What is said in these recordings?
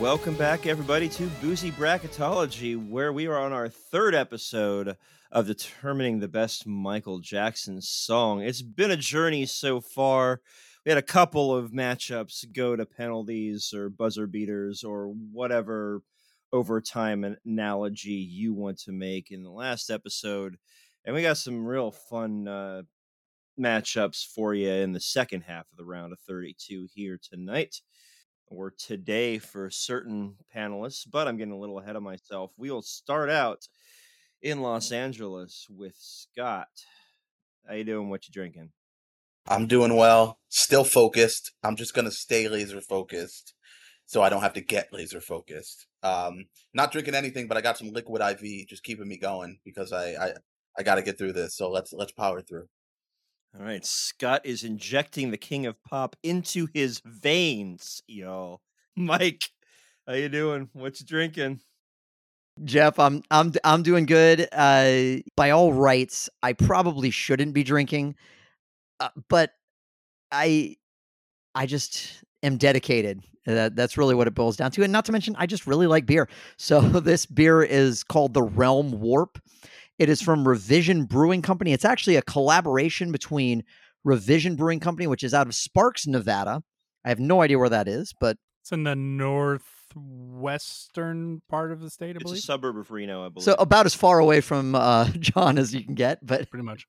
Welcome back, everybody, to Boozy Bracketology, where we are on our third episode of determining the best Michael Jackson song. It's been a journey so far. We had a couple of matchups go to penalties or buzzer beaters or whatever overtime analogy you want to make in the last episode. And we got some real fun uh, matchups for you in the second half of the round of 32 here tonight or today for certain panelists, but I'm getting a little ahead of myself. We will start out in Los Angeles with Scott. How you doing? What you drinking? I'm doing well. Still focused. I'm just gonna stay laser focused, so I don't have to get laser focused. Um, not drinking anything, but I got some liquid IV, just keeping me going because I I, I got to get through this. So let's let's power through. All right, Scott is injecting the king of pop into his veins, yo. Mike, how you doing? What you drinking? Jeff, I'm I'm I'm doing good. Uh, by all rights, I probably shouldn't be drinking, uh, but I I just am dedicated. That that's really what it boils down to, and not to mention, I just really like beer. So this beer is called the Realm Warp. It is from Revision Brewing Company. It's actually a collaboration between Revision Brewing Company, which is out of Sparks, Nevada. I have no idea where that is, but it's in the northwestern part of the state, I it's believe. a suburb of Reno, I believe. so about as far away from uh, John as you can get. But Pretty much.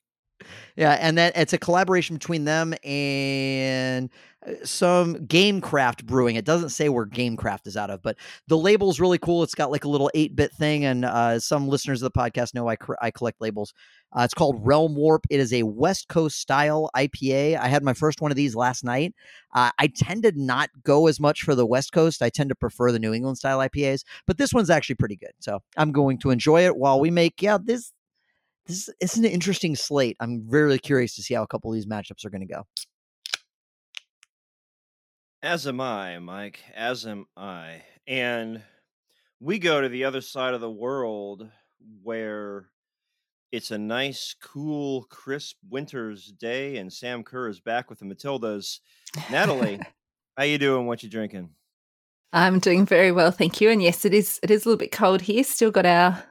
Yeah, and then it's a collaboration between them and uh, some Gamecraft Brewing. It doesn't say where Gamecraft is out of, but the label's really cool. It's got like a little eight bit thing, and uh, some listeners of the podcast know I cr- I collect labels. Uh, it's called Realm Warp. It is a West Coast style IPA. I had my first one of these last night. Uh, I tend to not go as much for the West Coast. I tend to prefer the New England style IPAs, but this one's actually pretty good. So I'm going to enjoy it while we make yeah this this is an interesting slate. I'm really curious to see how a couple of these matchups are going to go. As am I, Mike. As am I. And we go to the other side of the world where it's a nice, cool, crisp winter's day, and Sam Kerr is back with the Matildas. Natalie, how you doing? What you drinking? I'm doing very well, thank you. And yes, it is it is a little bit cold here. Still got our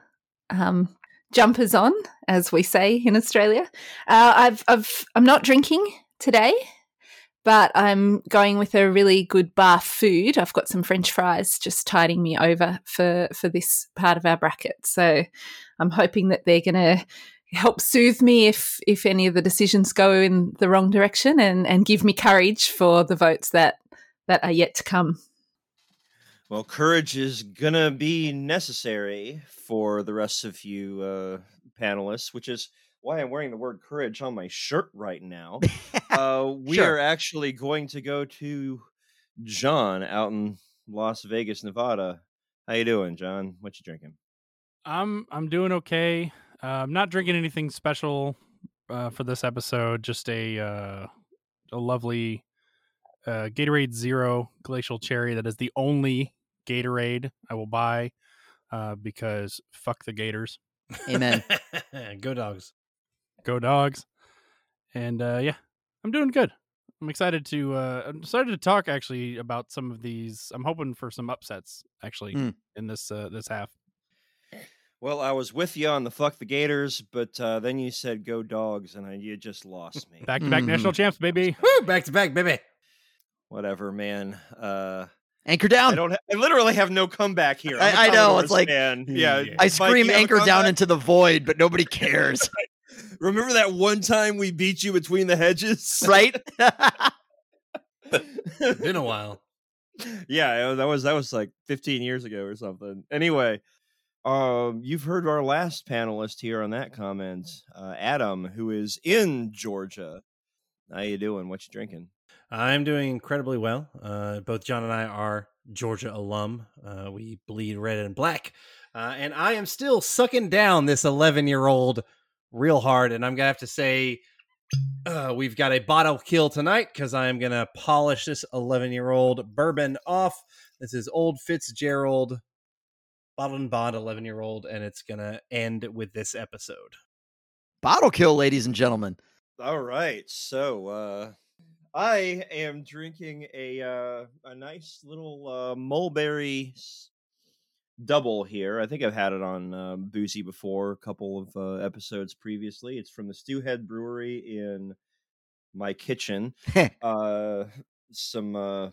um, jumpers on, as we say in Australia. Uh, I've I've I'm not drinking today, but I'm going with a really good bar food. I've got some French fries just tiding me over for for this part of our bracket. So I'm hoping that they're going to help soothe me if if any of the decisions go in the wrong direction and and give me courage for the votes that that are yet to come. Well, courage is gonna be necessary for the rest of you uh, panelists, which is why I'm wearing the word courage on my shirt right now. uh, we Sure. are actually going to go to John out in Las Vegas, Nevada. How you doing, John? What you drinking? I'm I'm doing okay. Uh, I'm not drinking anything special uh, for this episode. Just a uh, a lovely uh, Gatorade Zero Glacial Cherry. That is the only Gatorade I will buy uh, because fuck the Gators. Amen. Go dogs. Go dogs. And uh, yeah, I'm doing good. I'm excited to uh, I'm excited to talk actually about some of these. I'm hoping for some upsets actually Mm. in this uh, this half. Well, I was with you on the fuck the Gators, but uh, then you said go dogs, and I, you just lost me. Back to back national champs, baby. Woo! Back to back, baby. Whatever, man. Uh, Anchor down. I don't. Ha- I literally have no comeback here. I'm a I- I know, it's like- fan. yeah. Yeah. I Mike, scream you anchor down into the void, but nobody cares, Remember that one time we beat you between the hedges? right? Been a while. yeah, that was that was like 15 years ago or something. Anyway, um, you've heard our last panelist here on that comment, uh, Adam, who is in Georgia. How you doing? What you drinking? I'm doing incredibly well. Uh, both John and I are Georgia alum. Uh, we bleed red and black. Uh, and I am still sucking down this 11 year old real hard. And I'm going to have to say, uh, we've got a bottle kill tonight because I'm going to polish this 11 year old bourbon off. This is Old Fitzgerald, bottled and bond 11 year old. And it's going to end with this episode. Bottle kill, ladies and gentlemen. All right, so uh, I am drinking a uh, a nice little uh, mulberry double here. I think I've had it on uh, Boozy before, a couple of uh, episodes previously. It's from the Stewhead Brewery in my kitchen. uh, some uh,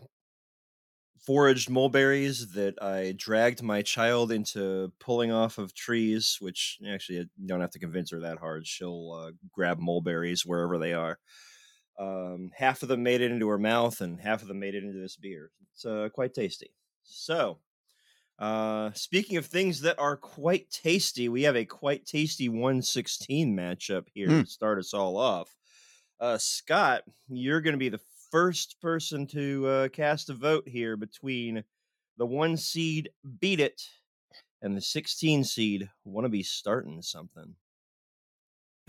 foraged mulberries that I dragged my child into pulling off of trees, which actually you don't have to convince her that hard. She'll uh, grab mulberries wherever they are. Um, half of them made it into her mouth, and half of them made it into this beer. It's uh, quite tasty. So, uh, speaking of things that are quite tasty, we have a quite tasty 116 matchup here Mm. to start us all off. Uh, Scott, you're going to be the first person to uh, cast a vote here between the one seed Beat It and the 16 seed Want to Be Starting Something.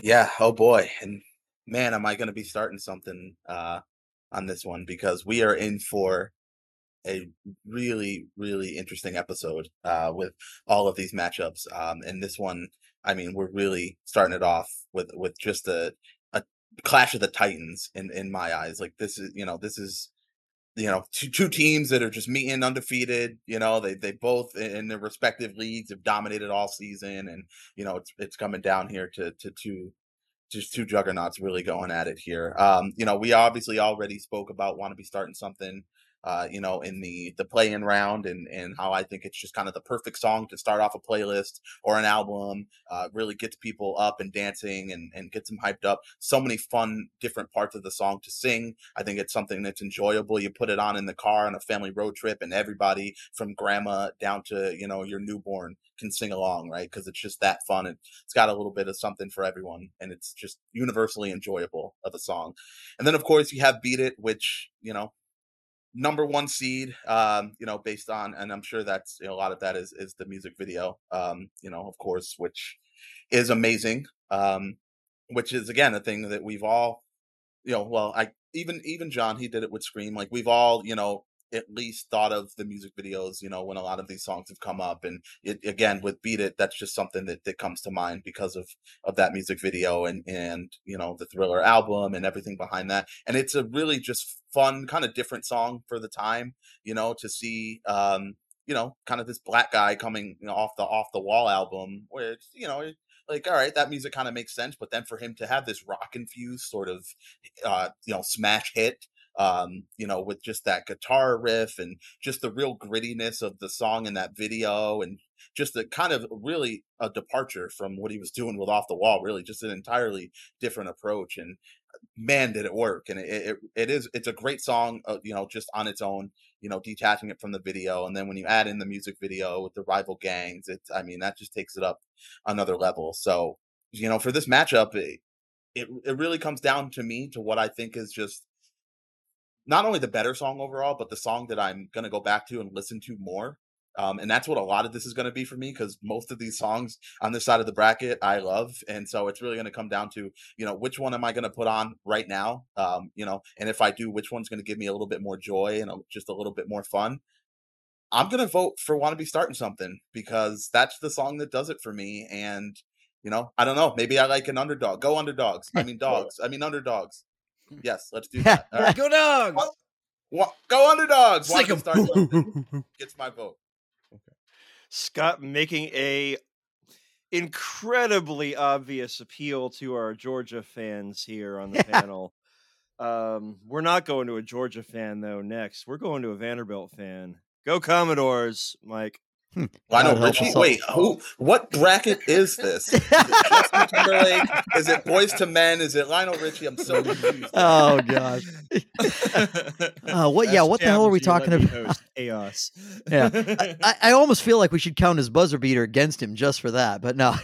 Yeah. Oh boy. And man, am I going to be starting something uh, on this one because we are in for a really, really interesting episode uh, with all of these matchups. Um, and this one, I mean, we're really starting it off with with just a a clash of the titans in in my eyes. Like this is, you know, this is you know two, two teams that are just meeting undefeated you know they they both in their respective leagues have dominated all season and you know it's it's coming down here to to two just two juggernauts really going at it here. Um you know we obviously already spoke about want to be starting something uh you know in the the play-in round and and how i think it's just kind of the perfect song to start off a playlist or an album uh really gets people up and dancing and and gets them hyped up so many fun different parts of the song to sing I think it's something that's enjoyable. You put it on in the car on a family road trip, and everybody from grandma down to you know your newborn can sing along, right? Because it's just that fun. It's got a little bit of something for everyone, and it's just universally enjoyable of a song. And then of course you have "Beat It," which you know number one seed um you know based on and i'm sure that's you know, a lot of that is is the music video um you know of course which is amazing um which is again a thing that we've all you know, well, I even even John, he did it with Scream. Like we've all, you know, at least thought of the music videos, you know, when a lot of these songs have come up. And it, again, with Beat It, that's just something that, that comes to mind because of of that music video and and you know the Thriller album and everything behind that. And it's a really just fun, kind of different song for the time, you know, to see. um you know, kind of this black guy coming you know, off the off the wall album, where you know, like all right, that music kind of makes sense, but then for him to have this rock infused sort of uh, you know, smash hit, um, you know, with just that guitar riff and just the real grittiness of the song in that video and just a kind of really a departure from what he was doing with Off the Wall, really just an entirely different approach. And man, did it work. And it, it, it is, it's a great song, uh, you know, just on its own, you know, detaching it from the video. And then when you add in the music video with the rival gangs, it's, I mean, that just takes it up another level. So, you know, for this matchup, it, it it really comes down to me to what I think is just not only the better song overall, but the song that I'm gonna go back to and listen to more. Um, and that's what a lot of this is going to be for me because most of these songs on this side of the bracket I love, and so it's really going to come down to you know which one am I going to put on right now, um, you know, and if I do, which one's going to give me a little bit more joy and a, just a little bit more fun. I'm going to vote for "Want to Be Starting Something" because that's the song that does it for me, and you know, I don't know. Maybe I like an underdog. Go underdogs. I mean dogs. I mean underdogs. Yes, let's do that. All right. Go dogs! What? Wa- Go underdogs. Want Sick to 'em. start gets my vote. Scott making a incredibly obvious appeal to our Georgia fans here on the panel. Um, we're not going to a Georgia fan though. Next, we're going to a Vanderbilt fan. Go Commodores, Mike. Lionel God help Richie. Wait, who? What bracket is this? Is it Timberlake? Is it Boyz II Men? Is it Lionel Richie? I'm so confused. oh gosh. Uh, what- yeah, what the hell are we talking about? host. Chaos. Yeah, I, I almost feel like we should count his buzzer beater against him just for that, but no.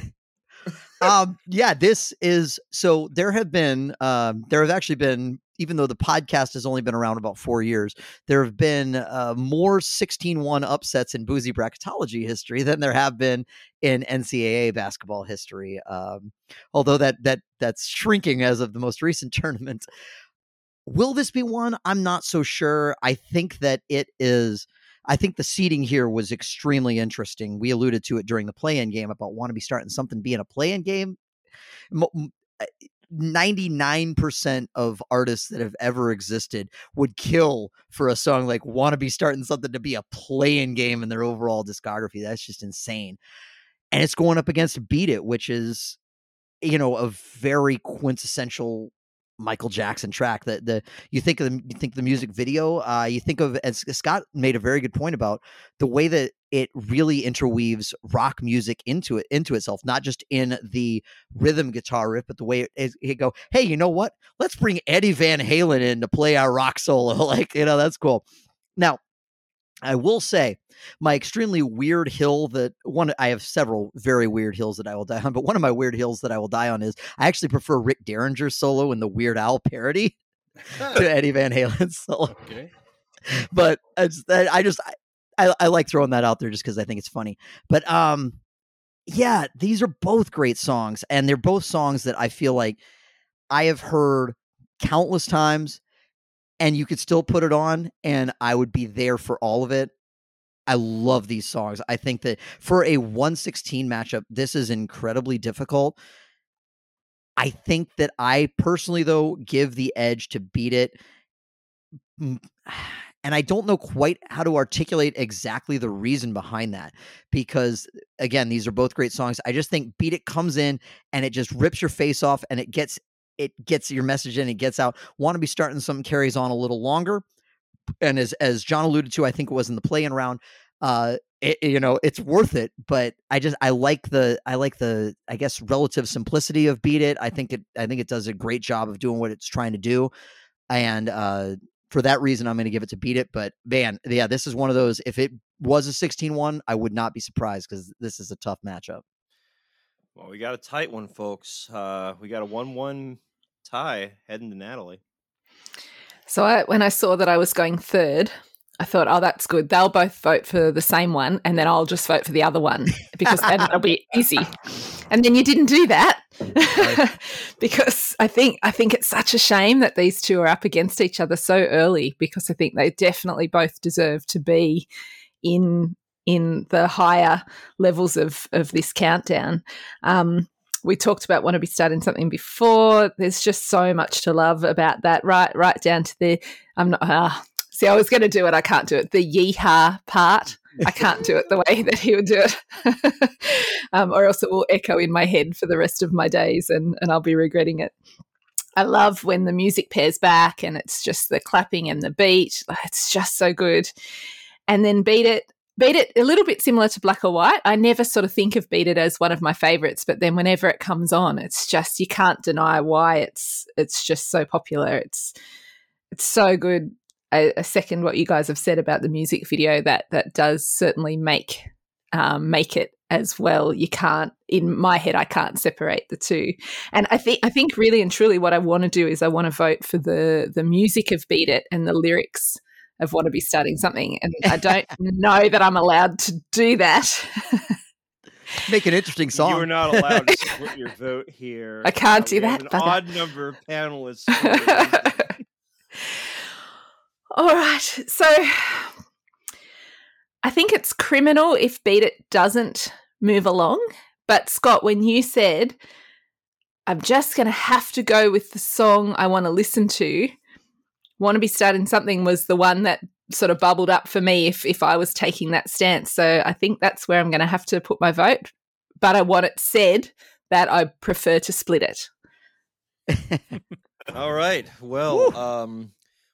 um, yeah, this is so. There have been, um, there have actually been, even though the podcast has only been around about four years, there have been uh, more 16-1 upsets in boozy bracketology history than there have been in NCAA basketball history. Um, although that that that's shrinking as of the most recent tournament. Will this be one? I'm not so sure. I think that it is. I think the seating here was extremely interesting. We alluded to it during the play-in game about want to be starting something being a play-in game. Mo- m- uh, 99% of artists that have ever existed would kill for a song like Wanna Be Starting Something to be a play-in game in their overall discography. That's just insane. And it's going up against Beat It, which is, you know, a very quintessential Michael Jackson track. That the you think of the you think the music video, uh, you think of as Scott made a very good point about the way that it really interweaves rock music into it into itself, not just in the rhythm guitar riff, but the way it, it go. Hey, you know what? Let's bring Eddie Van Halen in to play our rock solo. like you know, that's cool. Now, I will say my extremely weird hill that one I have several very weird hills that I will die on, but one of my weird hills that I will die on is I actually prefer Rick Derringer's solo in the Weird Al parody to Eddie Van Halen's solo. Okay. But I just, I just I, I like throwing that out there just because I think it's funny. But um, yeah, these are both great songs, and they're both songs that I feel like I have heard countless times and you could still put it on and I would be there for all of it. I love these songs. I think that for a 116 matchup, this is incredibly difficult. I think that I personally, though, give the edge to beat it. And I don't know quite how to articulate exactly the reason behind that because, again, these are both great songs. I just think Beat It comes in and it just rips your face off and it gets it gets your message in, it gets out. Want to be starting some carries on a little longer. And as as John alluded to, I think it was in the play-in round. Uh, it, you know, it's worth it. But I just I like the I like the I guess relative simplicity of Beat It. I think it I think it does a great job of doing what it's trying to do. And uh, for that reason, I'm going to give it to Beat It. But man, yeah, this is one of those. If it was a 16-1, I would not be surprised because this is a tough matchup. Well, we got a tight one, folks. Uh, we got a one-one tie heading to Natalie. So I, when I saw that I was going third, I thought, oh, that's good. They'll both vote for the same one, and then I'll just vote for the other one because then it'll be easy. And then you didn't do that because I think I think it's such a shame that these two are up against each other so early because I think they definitely both deserve to be in in the higher levels of of this countdown. Um, we talked about want to be starting something before. There's just so much to love about that. Right, right down to the I'm not. Uh, see, I was going to do it. I can't do it. The yeehaw part. I can't do it the way that he would do it, um, or else it will echo in my head for the rest of my days, and and I'll be regretting it. I love when the music pairs back and it's just the clapping and the beat. It's just so good. And then beat it Beat It, a little bit similar to Black or White. I never sort of think of Beat It as one of my favorites, but then whenever it comes on, it's just you can't deny why it's it's just so popular. It's it's so good. I second what you guys have said about the music video. That that does certainly make um, make it as well. You can't, in my head, I can't separate the two. And I think, I think, really and truly, what I want to do is I want to vote for the the music of Beat It and the lyrics of want to be starting something. And I don't know that I'm allowed to do that. Make an interesting song. You're not allowed to split your vote here. I can't uh, do that. An odd number of panelists. All right. So I think it's criminal if Beat It doesn't move along. But Scott, when you said, I'm just going to have to go with the song I want to listen to, want to be starting something was the one that sort of bubbled up for me if if I was taking that stance. So I think that's where I'm going to have to put my vote. But I want it said that I prefer to split it. All right. Well, um,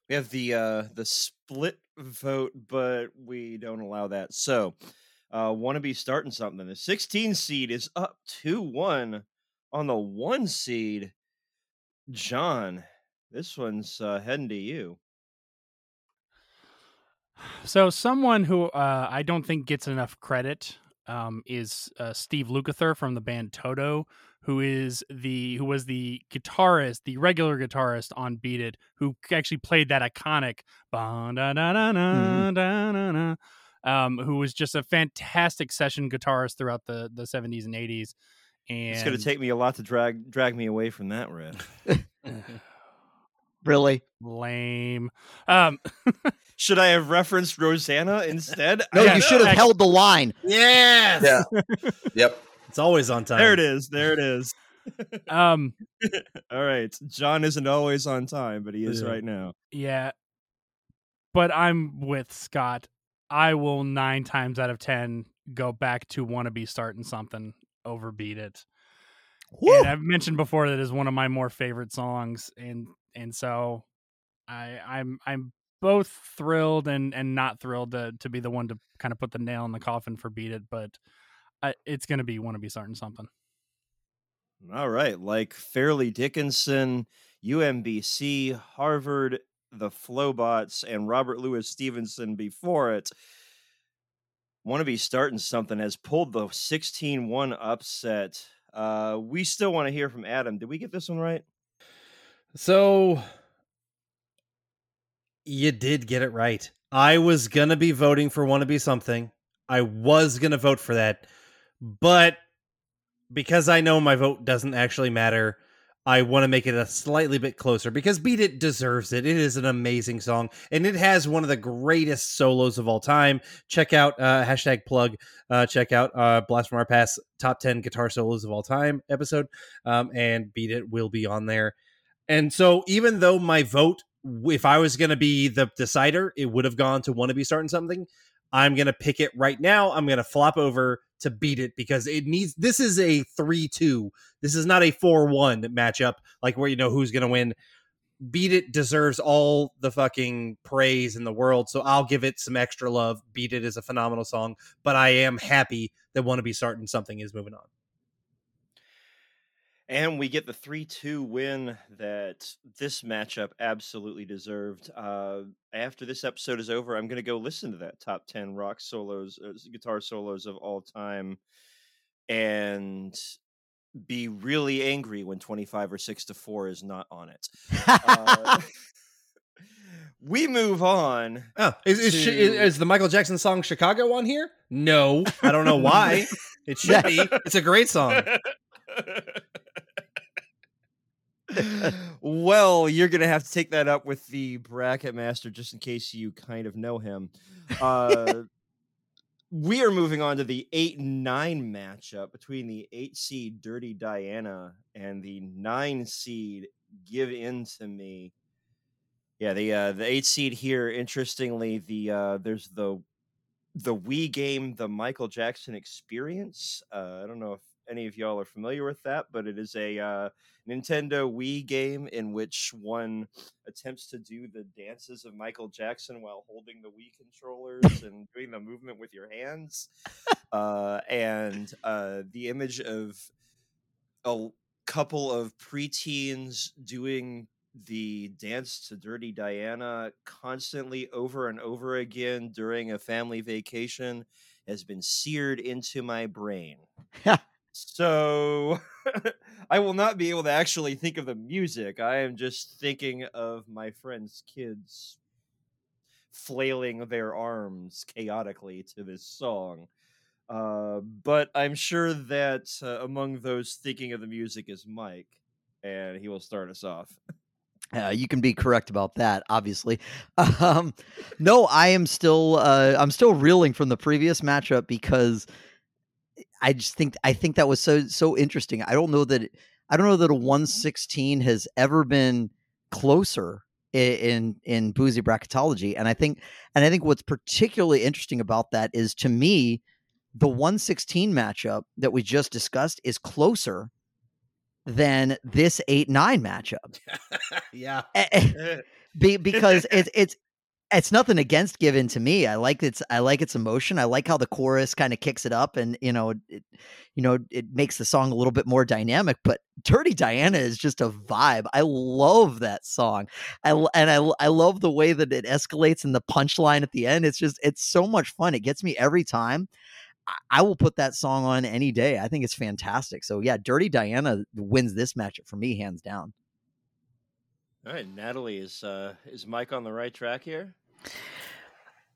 we have the uh, the split vote, but we don't allow that. So, uh, want to be starting something. The 16 seed is up two one on the one seed. John, this one's uh, heading to you. So, someone who uh, I don't think gets enough credit um, is uh, Steve Lukather from the band Toto, who is the who was the guitarist, the regular guitarist on Beat It, who actually played that iconic mm-hmm. um, who was just a fantastic session guitarist throughout the the 70s and 80s. And it's going to take me a lot to drag drag me away from that riff. Really lame. Um, should I have referenced Rosanna instead? no, you should have held the line. Yes. Yeah. yep. It's always on time. There it is. There it is. Um, All right. John isn't always on time, but he is Yeah. right now. yeah, but I'm with Scott. I will nine times out of ten go back to want to be starting something over beat it. Woo! And I've mentioned before that is one of my more favorite songs, and and so I I'm I'm both thrilled and and not thrilled to to be the one to kind of put the nail in the coffin for beat it, but I, it's gonna be want to be starting something. All right. Like Fairleigh Dickinson, UMBC, Harvard, the Flowbots, and Robert Louis Stevenson before it. Want to be starting something has pulled the 16 1 upset. Uh, we still want to hear from Adam. Did we get this one right? So you did get it right. I was gonna be voting for "Wanna Be Something." I was gonna vote for that, but because I know my vote doesn't actually matter, I want to make it a slightly bit closer because "Beat It" deserves it. It is an amazing song, and it has one of the greatest solos of all time. Check out uh, hashtag plug. Uh, check out uh, Blast from Our Past top ten guitar solos of all time episode, um, and "Beat It" will be on there. And so, even though my vote, if I was going to be the decider, it would have gone to want to be starting something. I'm going to pick it right now. I'm going to flop over to beat it because it needs. This is a three-two. This is not a four-one matchup like where you know who's going to win. Beat it deserves all the fucking praise in the world, so I'll give it some extra love. Beat it is a phenomenal song, but I am happy that want to be starting something is moving on. And we get the 3 2 win that this matchup absolutely deserved. Uh, after this episode is over, I'm going to go listen to that top 10 rock solos, uh, guitar solos of all time, and be really angry when 25 or 6 to 4 is not on it. Uh, we move on. Oh, is is, to- is the Michael Jackson song "Chicago" on here? No, I don't know why. it should be. It's a great song. Well, you're gonna have to take that up with the bracket master just in case you kind of know him. Uh, we are moving on to the eight nine matchup between the eight seed Dirty Diana and the nine seed Give In to Me. Yeah, the uh, the eight seed here. Interestingly, the uh, there's the the Wii game, the Michael Jackson Experience. Uh, I don't know if any of y'all are familiar with that, but it is a uh, Nintendo Wii game in which one attempts to do the dances of Michael Jackson while holding the Wii controllers and doing the movement with your hands. Uh, and uh, the image of a couple of preteens doing the dance to Dirty Diana constantly over and over again during a family vacation has been seared into my brain. so I will not be able to actually think of the music. I am just thinking of my friend's kids flailing their arms chaotically to this song. Uh, but I'm sure that uh, among those thinking of the music is Mike, and he will start us off. Uh, you can be correct about that, obviously. Um, no, I am still uh, I'm still reeling from the previous matchup because I just think I think that was so so interesting. I don't know that it- I don't know that a 116 mm-hmm. has ever been closer i- in in boozy bracketology, and I think and I think what's particularly interesting about that is to me the 116 matchup that we just discussed is closer than this 8-9 matchup. yeah. Be, because it's it's it's nothing against give in to me. I like its I like its emotion. I like how the chorus kind of kicks it up, and you know, it, you know, it makes the song a little bit more dynamic. But "Dirty Diana" is just a vibe. I love that song. I and I, I love the way that it escalates and the punchline at the end. It's just it's so much fun. It gets me every time. I- I will put that song on any day. I think it's fantastic. So yeah, "Dirty Diana" wins this matchup for me, hands down. All right, Natalie, is uh, is Mike on the right track here?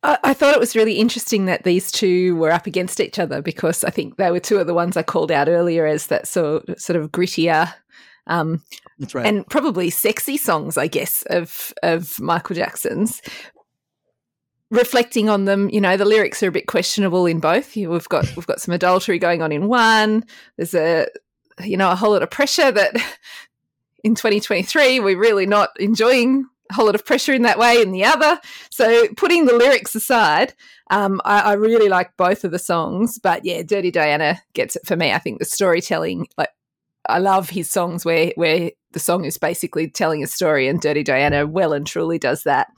I, thought it was really interesting that these two were up against each other because I think they were two of the ones I called out earlier as that so, sort of grittier um, That's right. and probably sexy songs, I guess, of of Michael Jackson's. Reflecting on them, you know, the lyrics are a bit questionable in both. We've got we've got some adultery going on in one. There's a you know, a whole lot of pressure that in 2023 we're really not enjoying a whole lot of pressure in that way in the other. So putting the lyrics aside, um, I, I, really like both of the songs. But yeah, Dirty Diana gets it for me. I think the storytelling, like I love his songs where where the song is basically telling a story, and Dirty Diana well and truly does that.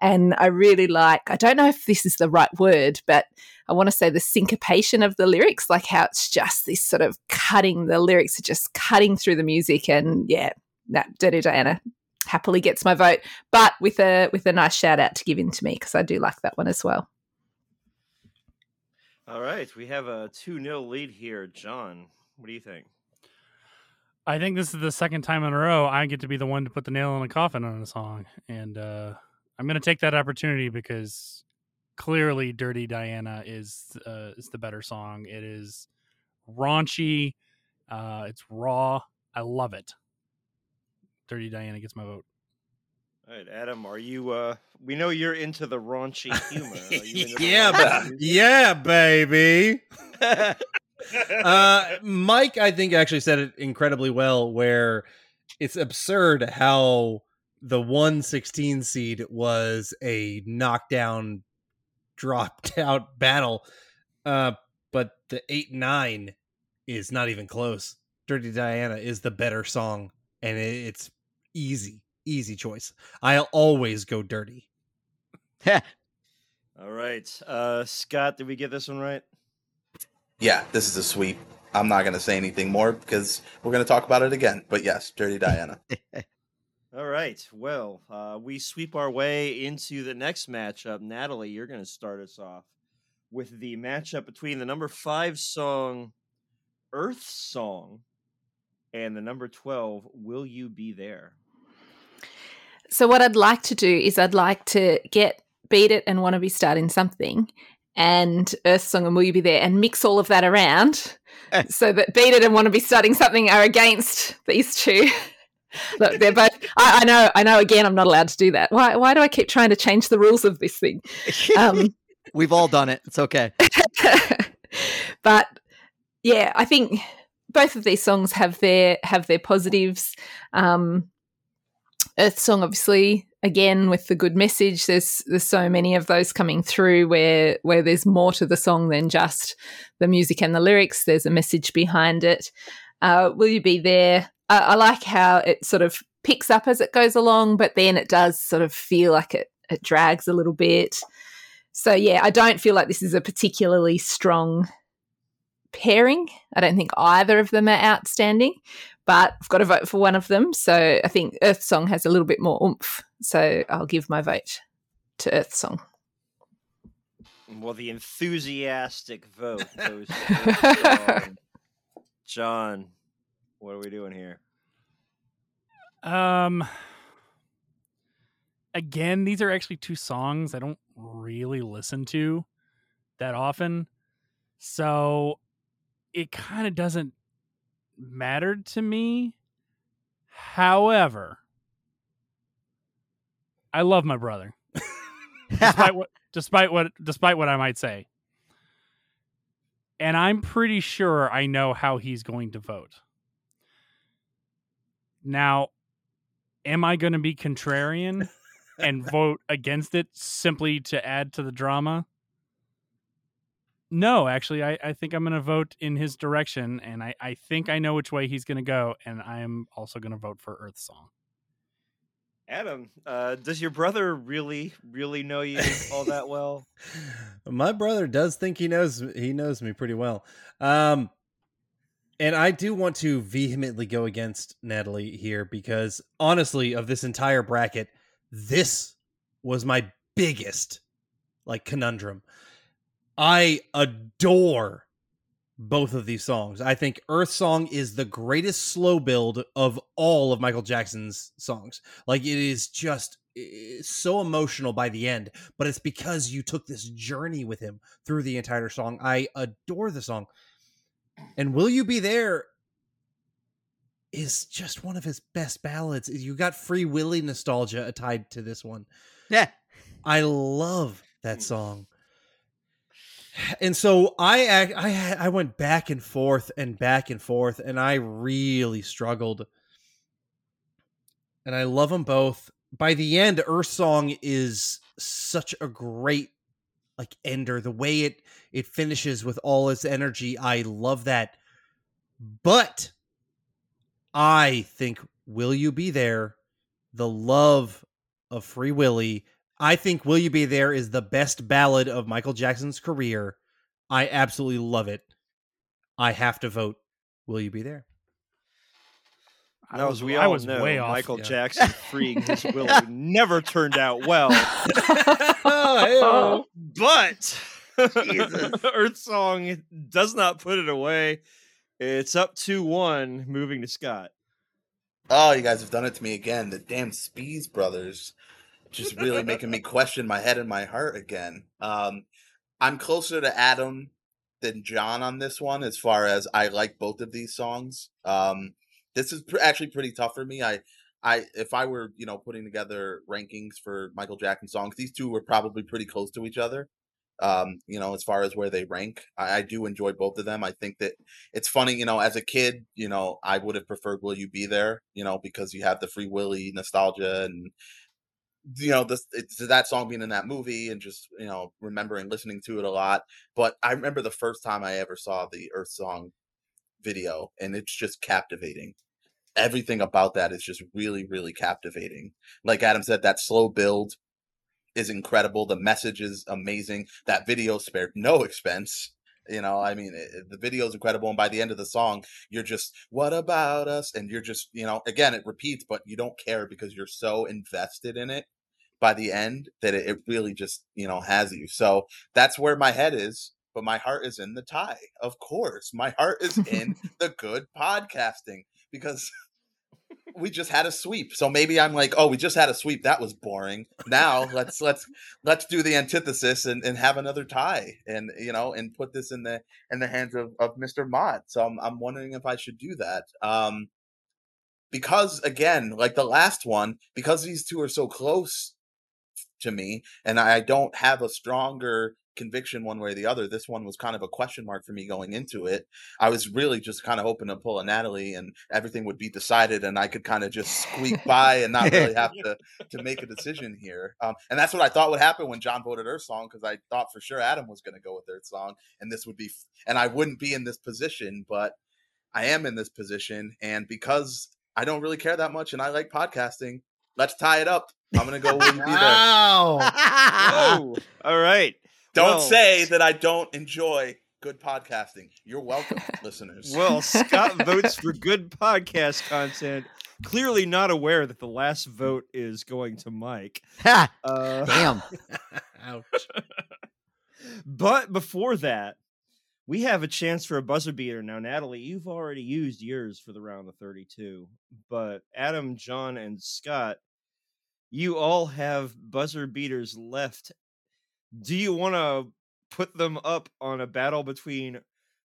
And I really like. I don't know if this is the right word, but I want to say the syncopation of the lyrics, like how it's just this sort of cutting. The lyrics are just cutting through the music, and yeah, that Dirty Diana happily gets my vote, but with a with a nice shout out to give in to me because I do like that one as well. All right, we have a 2 0 lead here. John, what do you think? I think this is the second time in a row I get to be the one to put the nail in the coffin on a song. And uh, I'm going to take that opportunity because clearly Dirty Diana is, uh, is the better song. It is raunchy, uh, it's raw. I love it. Dirty Diana gets my vote. All right, Adam, are you? uh We know you're into the raunchy humor. yeah, ba- yeah, baby. uh, Mike, I think actually said it incredibly well. Where it's absurd how the one sixteen seed was a knockdown, dropped out battle, uh, but the eight nine is not even close. Dirty Diana is the better song, and it's easy easy choice. I'll always go dirty. All right. Uh Scott, did we get this one right? Yeah, this is a sweep. I'm not going to say anything more because we're going to talk about it again. But yes, Dirty Diana. All right. Well, uh, we sweep our way into the next matchup. Natalie, you're going to start us off with the matchup between the number five song, Earth Song, and the number 12, Will You Be There? So what I'd like to do is I'd like to get Beat It and Want to Be Starting Something and Earth Song and Will You Be There and mix all of that around eh. so that Beat It and Want to Be Starting Something are against these two. Look, they're both. I, I, know. I know. Again, I'm not allowed to do that. Why? Why do I keep trying to change the rules of this thing? Um, We've all done it. It's okay. but yeah, I think both of these songs have their have their positives. Um, Earth Song, obviously, again with the good message. There's there's so many of those coming through where where there's more to the song than just the music and the lyrics. There's a message behind it. Uh, will you be there? I, I like how it sort of picks up as it goes along, but then it does sort of feel like it it drags a little bit. So yeah, I don't feel like this is a particularly strong pairing. I don't think either of them are outstanding, but I've got to vote for one of them. So I think Earth Song has a little bit more oomph. So I'll give my vote to Earth Song. Well, the enthusiastic vote goes to John. What are we doing here? Um, again, these are actually two songs I don't really listen to that often. So it kind of doesn't matter to me. However, I love my brother. despite what despite what despite what I might say. And I'm pretty sure I know how he's going to vote. Now, am I going to be contrarian and vote against it simply to add to the drama? No, actually, I, I think I'm going to vote in his direction, and I, I think I know which way he's going to go, and I am also going to vote for Earth Song. Adam, uh, does your brother really, really know you all that well? My brother does think he knows he knows me pretty well, um, and I do want to vehemently go against Natalie here because honestly, of this entire bracket, this was my biggest like conundrum I adore both of these songs. I think Earth Song is the greatest slow build of all of Michael Jackson's songs. Like it is just so emotional by the end, but it's because you took this journey with him through the entire song. I adore the song. And Will You Be There is just one of his best ballads. You got Free Willy nostalgia tied to this one. Yeah. I love that song. And so I I I went back and forth and back and forth, and I really struggled. And I love them both. By the end, Earth Song is such a great like ender. The way it it finishes with all its energy, I love that. But I think Will You Be There, the love of Free Willy. I think Will You Be There is the best ballad of Michael Jackson's career. I absolutely love it. I have to vote Will You Be There. I was, we I all was know, way off. Michael yeah. Jackson freeing his Willie never turned out well. Oh, But Earth Song does not put it away. It's up 2 1, moving to Scott. Oh, you guys have done it to me again. The damn Spees brothers, just really making me question my head and my heart again. Um, I'm closer to Adam than John on this one, as far as I like both of these songs. Um, this is pr- actually pretty tough for me. I, I, if I were, you know, putting together rankings for Michael Jackson songs, these two were probably pretty close to each other. Um, you know, as far as where they rank, I, I do enjoy both of them. I think that it's funny, you know, as a kid, you know, I would have preferred Will You Be There, you know, because you have the Free Willy nostalgia and you know, this that song being in that movie and just, you know, remembering listening to it a lot. But I remember the first time I ever saw the Earth Song video and it's just captivating. Everything about that is just really, really captivating. Like Adam said, that slow build is incredible. The message is amazing. That video spared no expense. You know, I mean, it- the video is incredible. And by the end of the song, you're just, what about us? And you're just, you know, again, it repeats, but you don't care because you're so invested in it by the end that it, it really just, you know, has you. So that's where my head is. But my heart is in the tie. Of course. My heart is in the good podcasting because we just had a sweep. So maybe I'm like, oh, we just had a sweep. That was boring. Now let's let's let's do the antithesis and, and have another tie and you know and put this in the in the hands of, of Mr. Mott. So I'm I'm wondering if I should do that. Um because again, like the last one, because these two are so close to me and I don't have a stronger conviction one way or the other. This one was kind of a question mark for me going into it. I was really just kind of hoping to pull a Natalie and everything would be decided and I could kind of just squeak by and not really have to to make a decision here. Um, and that's what I thought would happen when John voted Earth Song because I thought for sure Adam was going to go with Earth Song and this would be f- and I wouldn't be in this position, but I am in this position and because I don't really care that much and I like podcasting, let's tie it up. I'm going to go Will You Be There. wow. Whoa. All right. Don't Well- say that I don't enjoy good podcasting. You're welcome, listeners. Well, Scott votes for good podcast content. Clearly not aware that the last vote is going to Mike. Ha! Uh, Damn. Ouch. but before that, we have a chance for a buzzer beater. Now, Natalie, you've already used yours for the round of 32, but Adam, John, and Scott, you all have buzzer beaters left. Do you want to put them up on a battle between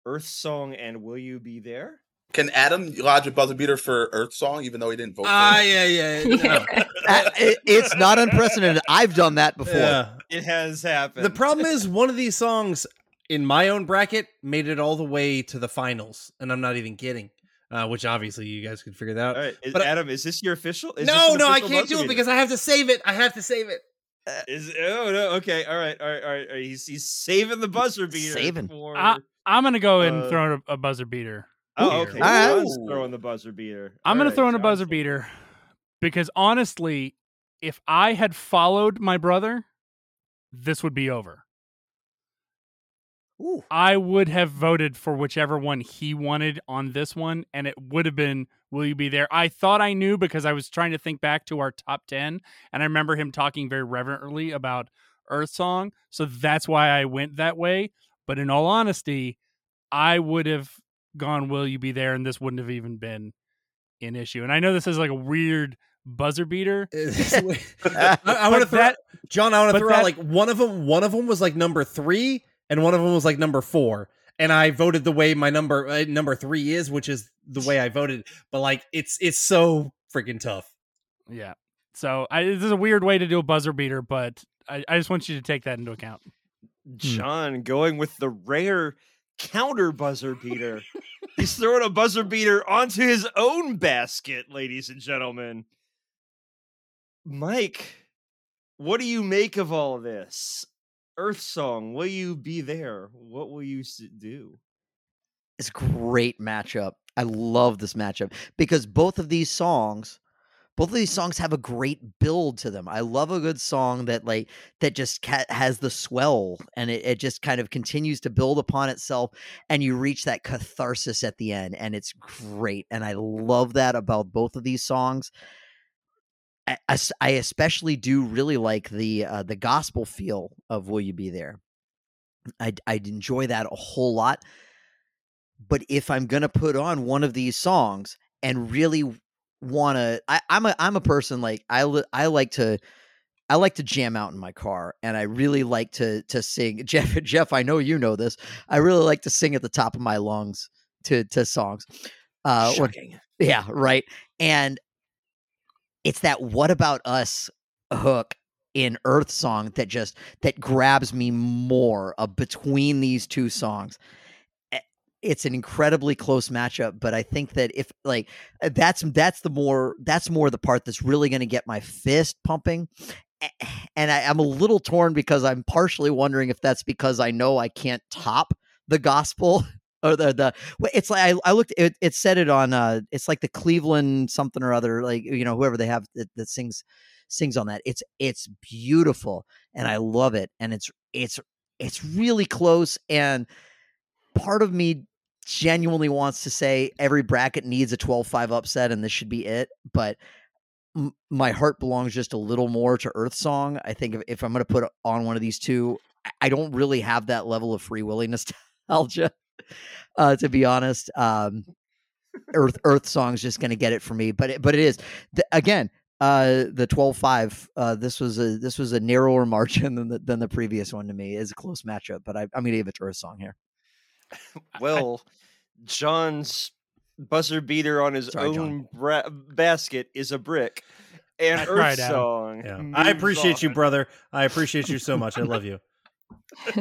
Earth Song and Will You Be There? Can Adam lodge a buzzer beater for Earth Song, even though he didn't vote? Ah, for it? yeah, yeah. no. Uh, it- it's not unprecedented. I've done that before. Yeah. It has happened. The problem is one of these songs in my own bracket made it all the way to the finals, and I'm not even kidding. Uh, which obviously you guys could figure that out. right, is, but I- Adam, is this your official? Is this no, an no, I can't do it because I have to save it. I have to save it. Is oh no okay all right all right all right, all right. He's, he's saving the buzzer beater Saving. for Ah, I'm gonna go ahead and Uh, throw a, a buzzer beater. oh here. okay All right. John's throwing the buzzer beater I'm All gonna right, throw in a buzzer beater because honestly, if I had followed my brother, this would be over. Ooh. I would have voted for whichever one he wanted on this one, and it would have been Will You Be There? I thought I knew because I was trying to think back to our top 10, and I remember him talking very reverently about Earth Song. So that's why I went that way. But in all honesty, I would have gone Will You Be There, and this wouldn't have even been an issue. And I know this is like a weird buzzer beater. I, I want to throw that- John. I want to but throw that- out like one of them. One of them was like number three, and one of them was like number four. And I voted the way my number uh, number three is, which is the way I voted. But like, it's it's so freaking tough. Yeah. So I, this is a weird way to do a buzzer beater, but I, I just want you to take that into account. John going with the rare counter buzzer beater. He's throwing a buzzer beater onto his own basket, ladies and gentlemen. Mike, what do you make of all this? Earth Song, will you be there? What will you do? It's a great matchup. I love this matchup because both of these songs, both of these mm. songs have a great build to them. I love a good song that like that just ca- has the swell and it, it just kind of continues to build upon itself and you reach that catharsis at the end and it's great. And I love that about both of these songs. I, I I especially do really like the uh, the gospel feel of "Will You Be There." I I'd enjoy that a whole lot. But if I'm gonna put on one of these songs and really want to, I'm a I'm a person like I li- I like to I like to jam out in my car, and I really like to to sing. Jeff Jeff, I know you know this. I really like to sing at the top of my lungs to to songs. Uh, when- Shocking. yeah, right. And it's that what about us hook in Earth Song that just that grabs me more uh, between these two songs. Eh, It's an incredibly close matchup, but I think that if like uh, that's that's the more that's more the part that's really going to get my fist pumping. Eh, And I, I'm a little torn because I'm partially wondering if that's because I know I can't top the gospel or the the it's like I, I looked it, it said it on uh it's like the Cleveland something or other like you know whoever they have that, that sings sings on that it's it's beautiful and I love it and it's it's it's really close and part of me genuinely wants to say every bracket needs a 12-5 upset and this should be it but m- my heart belongs just a little more to Earth Song. I think if, if I'm going to put on one of these two, I- don't really have that level of free willy nostalgia. Uh, to be honest, um, Earth Earth Song's just going to get it for me. But it, but it is the, again uh, the 12-5. Uh, this was a this was a narrower margin than the, than the previous one to me. It's a close matchup, but I, I'm going to give it to Earth Song here. Well, John's buzzer beater on his Sorry, own bra- basket is a brick. And That's Earth right, Song. Yeah. I moves appreciate you, brother. I appreciate you so much. I love you.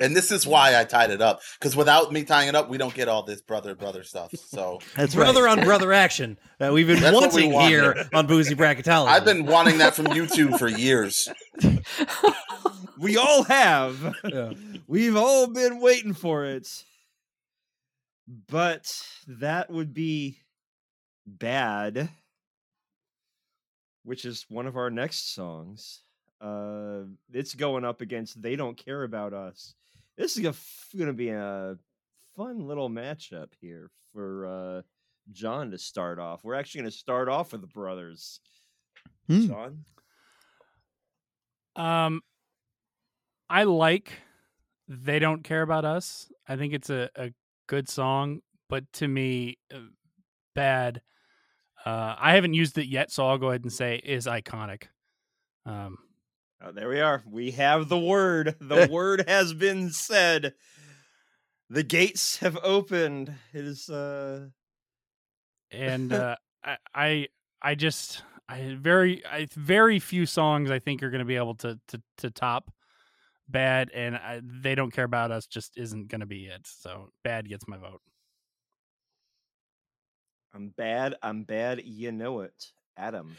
And this is why I tied it up because without me tying it up, we don't get all this brother brother stuff. So That's brother right. on brother action that we've been That's what we wanting here here. on Boozy Bracketology. I've been wanting that from you two for years. We all have. Yeah. We've all been waiting for it. But that would be bad, which is one of our next songs. Uh, it's going up against They Don't Care About Us. This is going to be a fun little matchup here for uh, John to start off. We're actually going to start off with the brothers. Hmm. John? Um, I like they don't care about us. I think it's a, a good song, but to me, uh, bad. Uh, I haven't used it yet, so I'll go ahead and say is iconic. Um, Oh, there we are. We have the word. The word has been said. The gates have opened. It is uh and uh, I, I, I just, I very, I very few songs I think are going to be able to to to top bad, and I, they don't care about us. Just isn't going to be it. So bad gets my vote. I'm bad. I'm bad. You know it. Adam.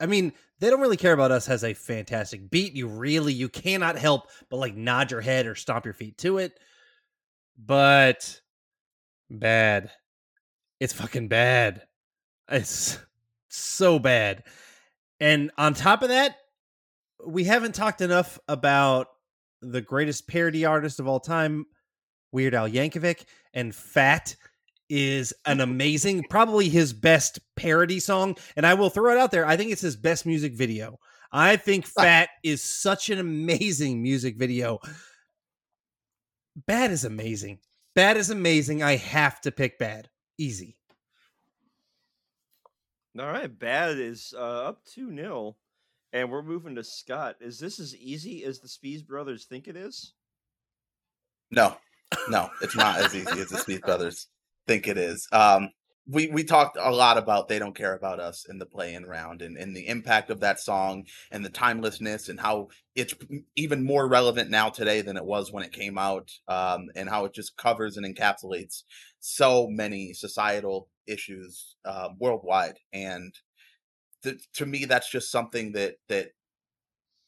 I mean, they don't really care about us has a fantastic beat. You really you cannot help but like nod your head or stomp your feet to it. But bad. It's fucking bad. It's so bad. And on top of that, we haven't talked enough about the greatest parody artist of all time, Weird Al Yankovic, and Fat is an amazing, probably his best parody song. And I will throw it out there. I think it's his best music video. I think Fat is such an amazing music video. Bad is amazing. Bad is amazing. I have to pick Bad. Easy. All right. Bad is uh, up 2 nil, And we're moving to Scott. Is this as easy as the Spees brothers think it is? No, no, it's not as easy as the Spees Brothers think it is. Um, we we talked a lot about they don't care about us in the play-in round and, and the impact of that song and the timelessness and how it's even more relevant now today than it was when it came out um, and how it just covers and encapsulates so many societal issues uh, worldwide and th- to me that's just something that that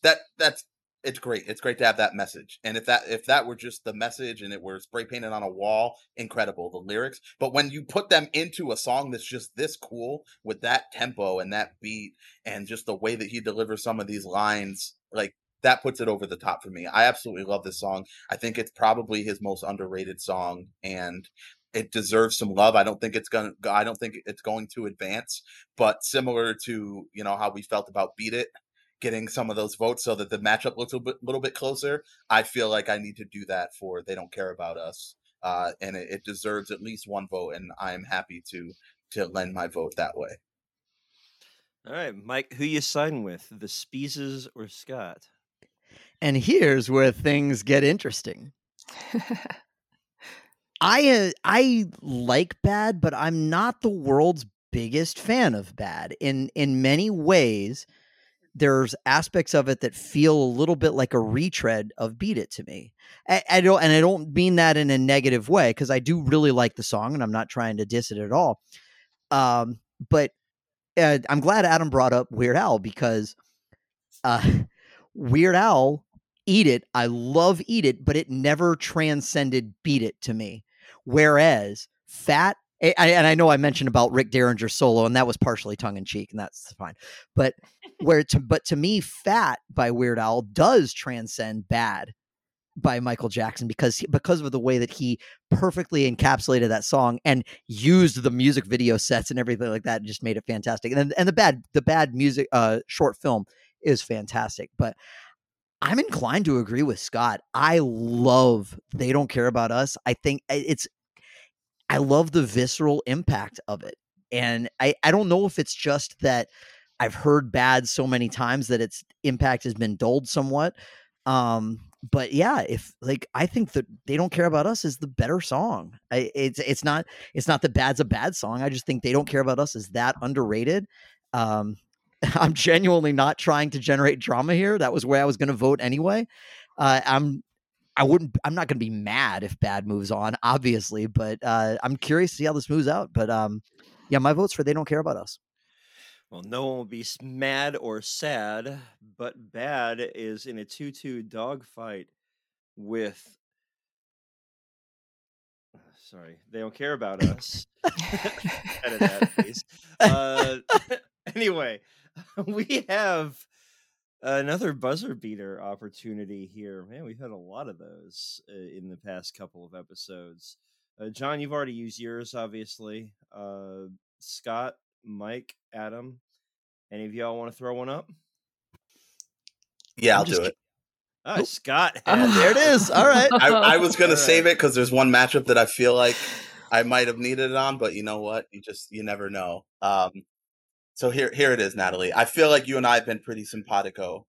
that that's it's great. It's great to have that message. And if that if that were just the message and it were spray painted on a wall, incredible the lyrics. But when you put them into a song that's just this cool with that tempo and that beat and just the way that he delivers some of these lines, like that puts it over the top for me. I absolutely love this song. I think it's probably his most underrated song and it deserves some love. I don't think it's going to I don't think it's going to advance, but similar to, you know, how we felt about Beat It getting some of those votes so that the matchup looks a bit, little bit closer. I feel like I need to do that for they don't care about us, uh, and it, it, deserves at least one vote, and I am happy to to lend my vote that way. All right, Mike, who you siding with, the Speezes or Scott? And here's where things get interesting. I uh, I like bad, but I'm not the world's biggest fan of bad. In in many ways, there's aspects of it that feel a little bit like a retread of Beat It to me. I, I don't, and I don't mean that in a negative way because I do really like the song, and I'm not trying to diss it at all. Um, but uh, I'm glad Adam brought up Weird Al because uh, Weird Al, Eat It, I love Eat It, but it never transcended Beat It to me. Whereas Fat I, and I know I mentioned about Rick Derringer solo, and that was partially tongue in cheek, and that's fine. But where to, but to me, "Fat" by Weird Al does transcend "Bad" by Michael Jackson because because of the way that he perfectly encapsulated that song and used the music video sets and everything like that, just made it fantastic. And then and the bad the bad music uh, short film is fantastic, but. I'm inclined to agree with Scott. I love They Don't Care About Us. I think it's I love the visceral impact of it. And I, I don't know if it's just that I've heard bad so many times that its impact has been dulled somewhat. Um, but yeah, if like I think that they don't care about us is the better song. I, it's it's not it's not that bad's a bad song. I just think they don't care about us is that underrated. Um, I'm genuinely not trying to generate drama here. That was where I was going to vote anyway. Uh, I'm I wouldn't. I'm not going to be mad if bad moves on, obviously, but uh, I'm curious to see how this moves out. But um, yeah, my vote's for they don't care about us. Well, no one will be mad or sad, but bad is in a two-two dogfight with. Sorry, they don't care about us. Edit that, please. Uh, anyway, we have Another buzzer beater opportunity here. Man, we've had a lot of those uh, in the past couple of episodes. Uh, John, you've already used yours, obviously. Uh, Scott, Mike, Adam, any of y'all want to throw one up? Yeah, I'll do it. Oh, Scott. Oh, there it is. All right. I, I was going to save it because there's one matchup that I feel like I might have needed it on, but you know what? You just, you never know. Um, so here, here it is, Natalie. I feel like you and I have been pretty simpatico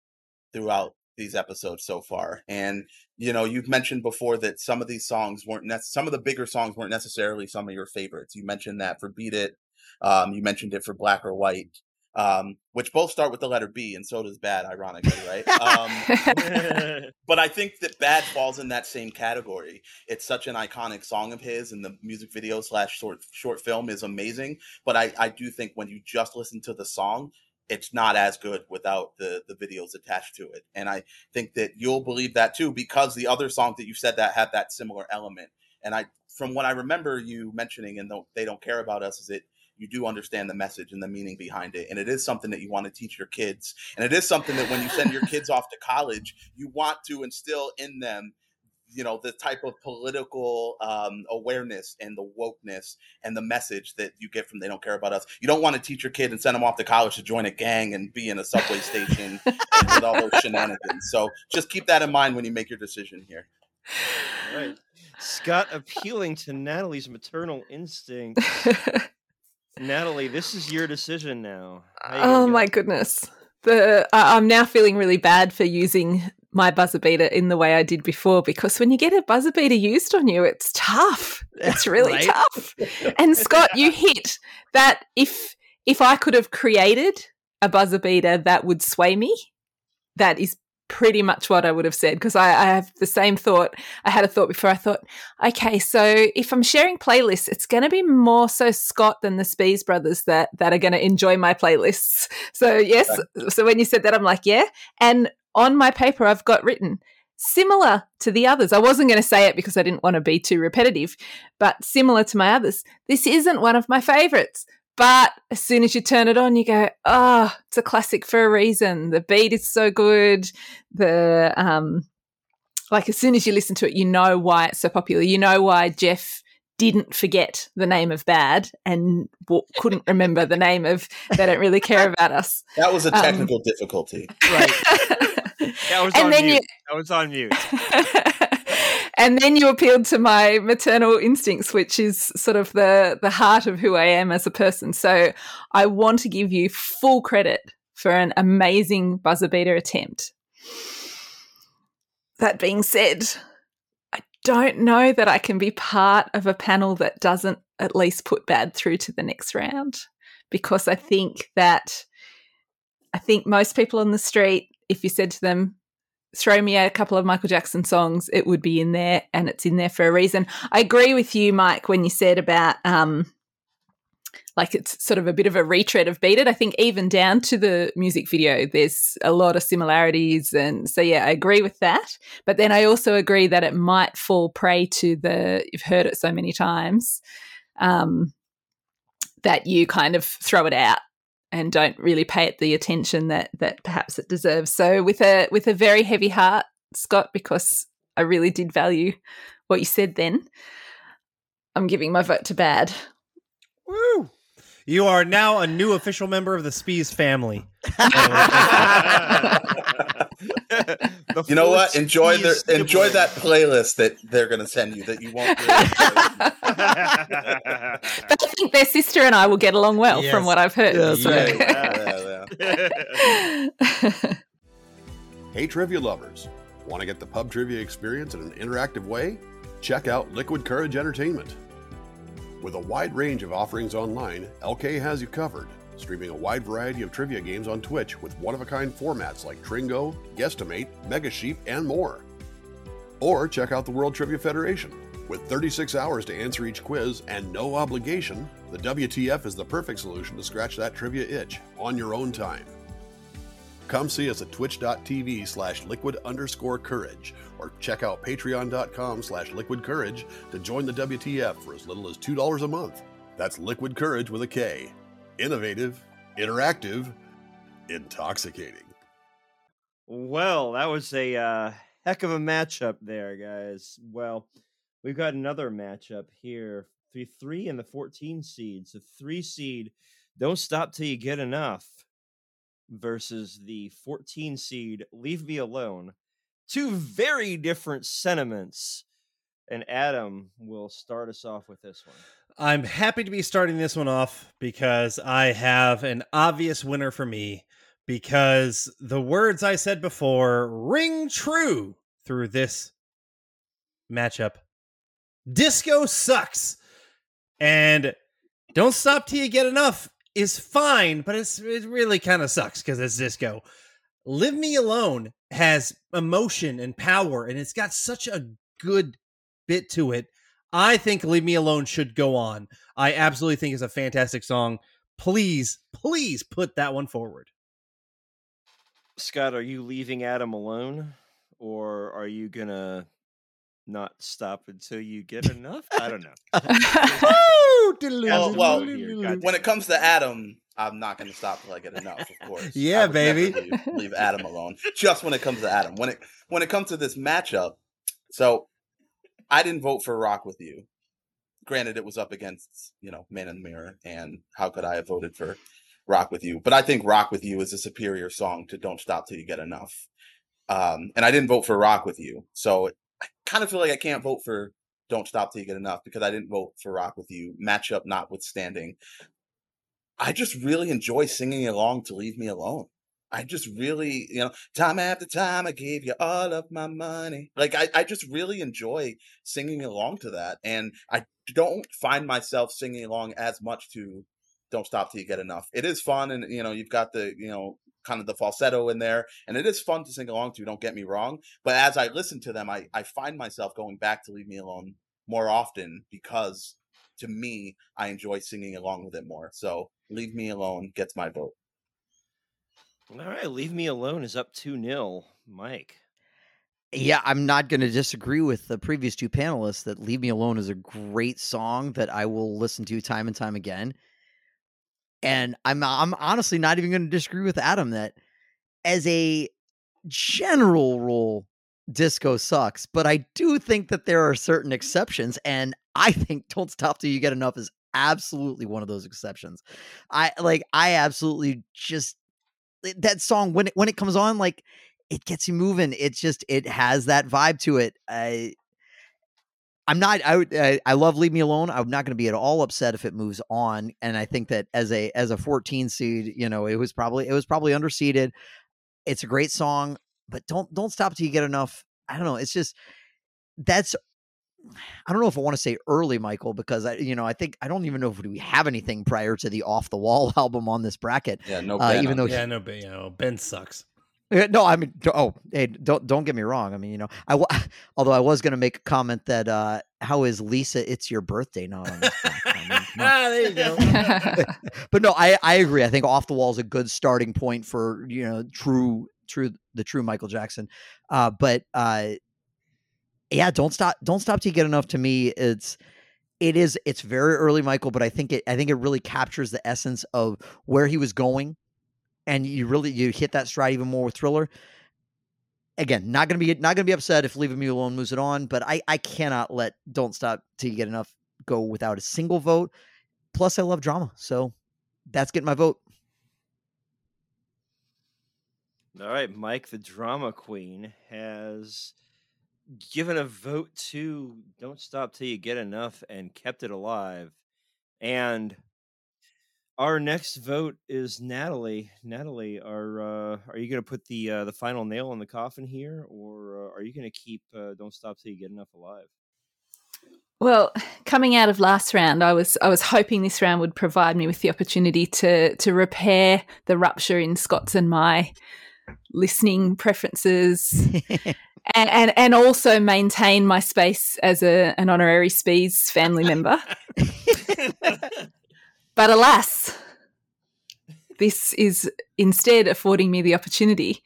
throughout these episodes so far, and you know, you've mentioned before that some of these songs weren't ne- some of the bigger songs weren't necessarily some of your favorites. You mentioned that for "Beat It," um, you mentioned it for "Black or White," um, which both start with the letter B, and so does Bad, ironically, right? Um, but I think that Bad falls in that same category. It's such an iconic song of his, and the music video slash short short film is amazing. But I, I do think when you just listen to the song, it's not as good without the the videos attached to it. And I think that you'll believe that too, because the other songs that you said that have that similar element. And I, from what I remember you mentioning, and they don't care about us, is it you do understand the message and the meaning behind it. And it is something that you want to teach your kids. And it is something that when you send your kids off to college, you want to instill in them you know the type of political um, awareness and the wokeness and the message that you get from they don't care about us you don't want to teach your kid and send them off to college to join a gang and be in a subway station and with all those shenanigans so just keep that in mind when you make your decision here all right scott appealing to natalie's maternal instinct Natalie, this is your decision now. Oh my goodness. The I'm now feeling really bad for using my buzzer beater in the way I did before because when you get a buzzer beater used on you, it's tough. It's really Right? tough. And Scott, you hit that if if I could have created a buzzer beater that would sway me, that is pretty much what I would have said because I, I have the same thought. I had a thought before. I thought, okay, so if I'm sharing playlists, it's going to be more so Scott than the Spees brothers that that are going to enjoy my playlists. So yes, so when you said that, I'm like, yeah. And on my paper, I've got written similar to the others. I wasn't going to say it because I didn't want to be too repetitive, but similar to my others. This isn't one of my favorites. But as soon as you turn it on, you go, oh, it's a classic for a reason. The beat is so good. The um, like as soon as you listen to it, you know why it's so popular. You know why Jeff didn't forget the name of Bad and w- couldn't remember the name of They Don't Really Care About Us. That was a Um, technical difficulty. Right. That was And on then mute. you- That was on mute. and then you appealed to my maternal instincts, which is sort of the the heart of who I am as a person. So I want to give you full credit for an amazing buzzer beater attempt. That being said, I don't know that I can be part of a panel that doesn't at least put bad through to the next round because I think that I think most people on the street, if you said to them, throw me a couple of Michael Jackson songs, it would be in there and it's in there for a reason. I agree with you, Mike, when you said about um like it's sort of a bit of a retread of Beat It. I think even down to the music video, there's a lot of similarities. And so, yeah, I agree with that. But then I also agree that it might fall prey to the, you've heard it so many times, um, that you kind of throw it out and don't really pay it the attention that that perhaps it deserves. So with a with a very heavy heart, Scott, because I really did value what you said then, I'm giving my vote to bad. Woo! You are now a new official member of the Spees family. You know what? full Enjoy the squeeze enjoy that playlist that they're going to send you that you won't. Really But I think their sister and I will get along well Yes. from what I've heard. Yes, so- yeah, yeah, yeah. Hey, trivia lovers. Want to get the pub trivia experience in an interactive way? Check out Liquid Kourage Entertainment. With a wide range of offerings online, LK has you covered, streaming a wide variety of trivia games on Twitch with one of a kind formats like Tringo, Guesstimate, Mega Sheep, and more. Or check out the World Trivia Federation. With 36 hours to answer each quiz and no obligation, the WTF is the perfect solution to scratch that trivia itch on your own time. Come see us at twitch.tv slash liquid underscore kourage or check out patreon.com slash liquid kourage to join the WTF for as little as $2 a month. That's liquid kourage with a K. Innovative, interactive, intoxicating. Well, that was a uh, heck of a matchup there, guys. Well, we've got another matchup here. The three and the 14 seeds. The three seed, don't stop till you get enough, versus the 14 seed, leave me alone. Two very different sentiments. And Adam will start us off with this one. I'm happy to be starting this one off because I have an obvious winner for me because the words I said before ring true through this matchup. Disco sucks. And don't stop till you get enough is fine, but it's it really kind of sucks because it's disco. Live Me Alone has emotion and power, and it's got such a good bit to it. I think Leave Me Alone should go on. I absolutely think it's a fantastic song. Please, please put that one forward. Scott, are you leaving Adam alone? Or are you to not stop until you get enough? I don't know. Oh, well, when it comes to Adam, I'm not going to stop till I get enough. Of course. Yeah, I would never baby. Leave, leave Adam alone. Just when it comes to Adam. When it when it comes to this matchup, so I didn't vote for Rock with You. Granted, it was up against you know Man in the Mirror, and how could I have voted for Rock with You? But I think Rock with You is a superior song to Don't Stop Till You Get Enough. Um, and I didn't vote for Rock with You, so I kind of feel like I can't vote for Don't Stop Till You Get Enough because I didn't vote for Rock with You. Matchup notwithstanding, I just really enjoy singing along to Leave Me Alone. I just really, you know, time after time I gave you all of my money. Like I, I just really enjoy singing along to that. And I don't find myself singing along as much to Don't Stop Till You Get Enough. It is fun and you know, you've got the, you know, kind of the falsetto in there and it is fun to sing along to, don't get me wrong. But as I listen to them, I, I find myself going back to Leave Me Alone more often because to me, I enjoy singing along with it more. So Leave Me Alone gets my vote. All right, leave me alone is up two 0 Mike. Yeah, I'm not going to disagree with the previous two panelists that Leave Me Alone is a great song that I will listen to time and time again. And I'm I'm honestly not even going to disagree with Adam that as a general rule disco sucks, but I do think that there are certain exceptions and I think Don't Stop Till You Get Enough is absolutely one of those exceptions. I like I absolutely just eh, that song when it when it comes on like it gets you moving it just it has that vibe to it i i'm not i would I, I love leave me alone i'm not going to be at all upset if it moves on and i think that as a as a 14 seed you know it was probably it was probably underseeded it's a great song but don't don't stop till you get enough i don't know it's just that's I don't know if I want to say early, Michael, because I, you know, I think I don't even know if we have anything prior to the Off the Wall album on this bracket. Yeah, no, Uh, even though it. Yeah, no, but you know, Ben sucks. No, I mean, oh, hey, don't don't get me wrong. I mean, you know, I although I was going to make a comment that uh how is Lisa? It's your birthday, not on this. bracket? I mean, come ah, there you go. but no, I I agree. I think off the wall is a good starting point for you know true true the true Michael Jackson. Uh, but uh, yeah, don't stop don't stop till you get enough. To me, it's it is it's very early Michael, but I think it I think it really captures the essence of where he was going, and you really you hit that stride even more with Thriller. Again, not gonna be not gonna be upset if Leaving Me Alone moves it on, but I I cannot let Don't Stop Till You Get Enough go without a single vote. Plus, I love drama, so that's getting my vote. All right, Mike, the drama queen, has given a vote to Don't Stop Till You Get Enough and kept it alive. And our next vote is Natalie. Natalie, are uh, are you going to put the uh, the final nail in the coffin here, or uh, are you going to keep uh, Don't Stop Till You Get Enough alive? Well, coming out of last round, I was I was hoping this round would provide me with the opportunity to to repair the rupture in Scott's and my listening preferences, and and, and also maintain my space as a, an honorary Spees family member. But alas, this is instead affording me the opportunity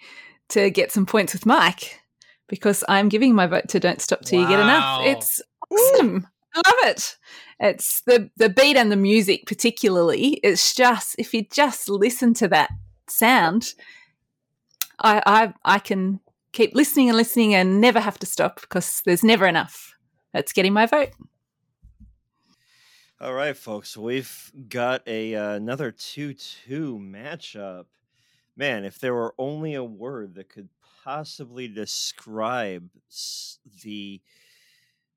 to get some points with Mike because I'm giving my vote to Don't Stop Till You Get Enough. It's awesome. I love it. It's the the beat and the music particularly. It's just if you just listen to that sound, I I I can keep listening and listening and never have to stop because there's never enough. That's getting my vote. All right, folks, we've got a uh, another two-two matchup. Man, if there were only a word that could possibly describe the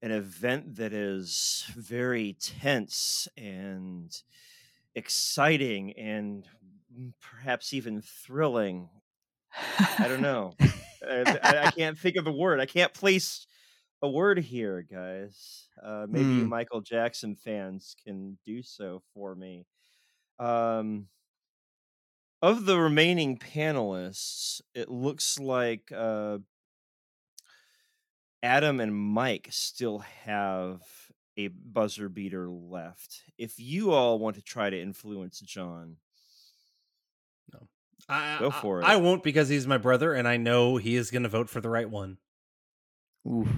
an event that is very tense and exciting and perhaps even thrilling. I don't know. I, I- I can't think of a word. I can't place a word here, guys. Uh, maybe Hmm. Michael Jackson fans can do so for me. Um, of the remaining panelists, it looks like uh, Adam and Mike still have a buzzer beater left. If you all want to try to influence John, I, Go I- for it. I won't because he's my brother, and I know he is going to vote for the right one. Oof.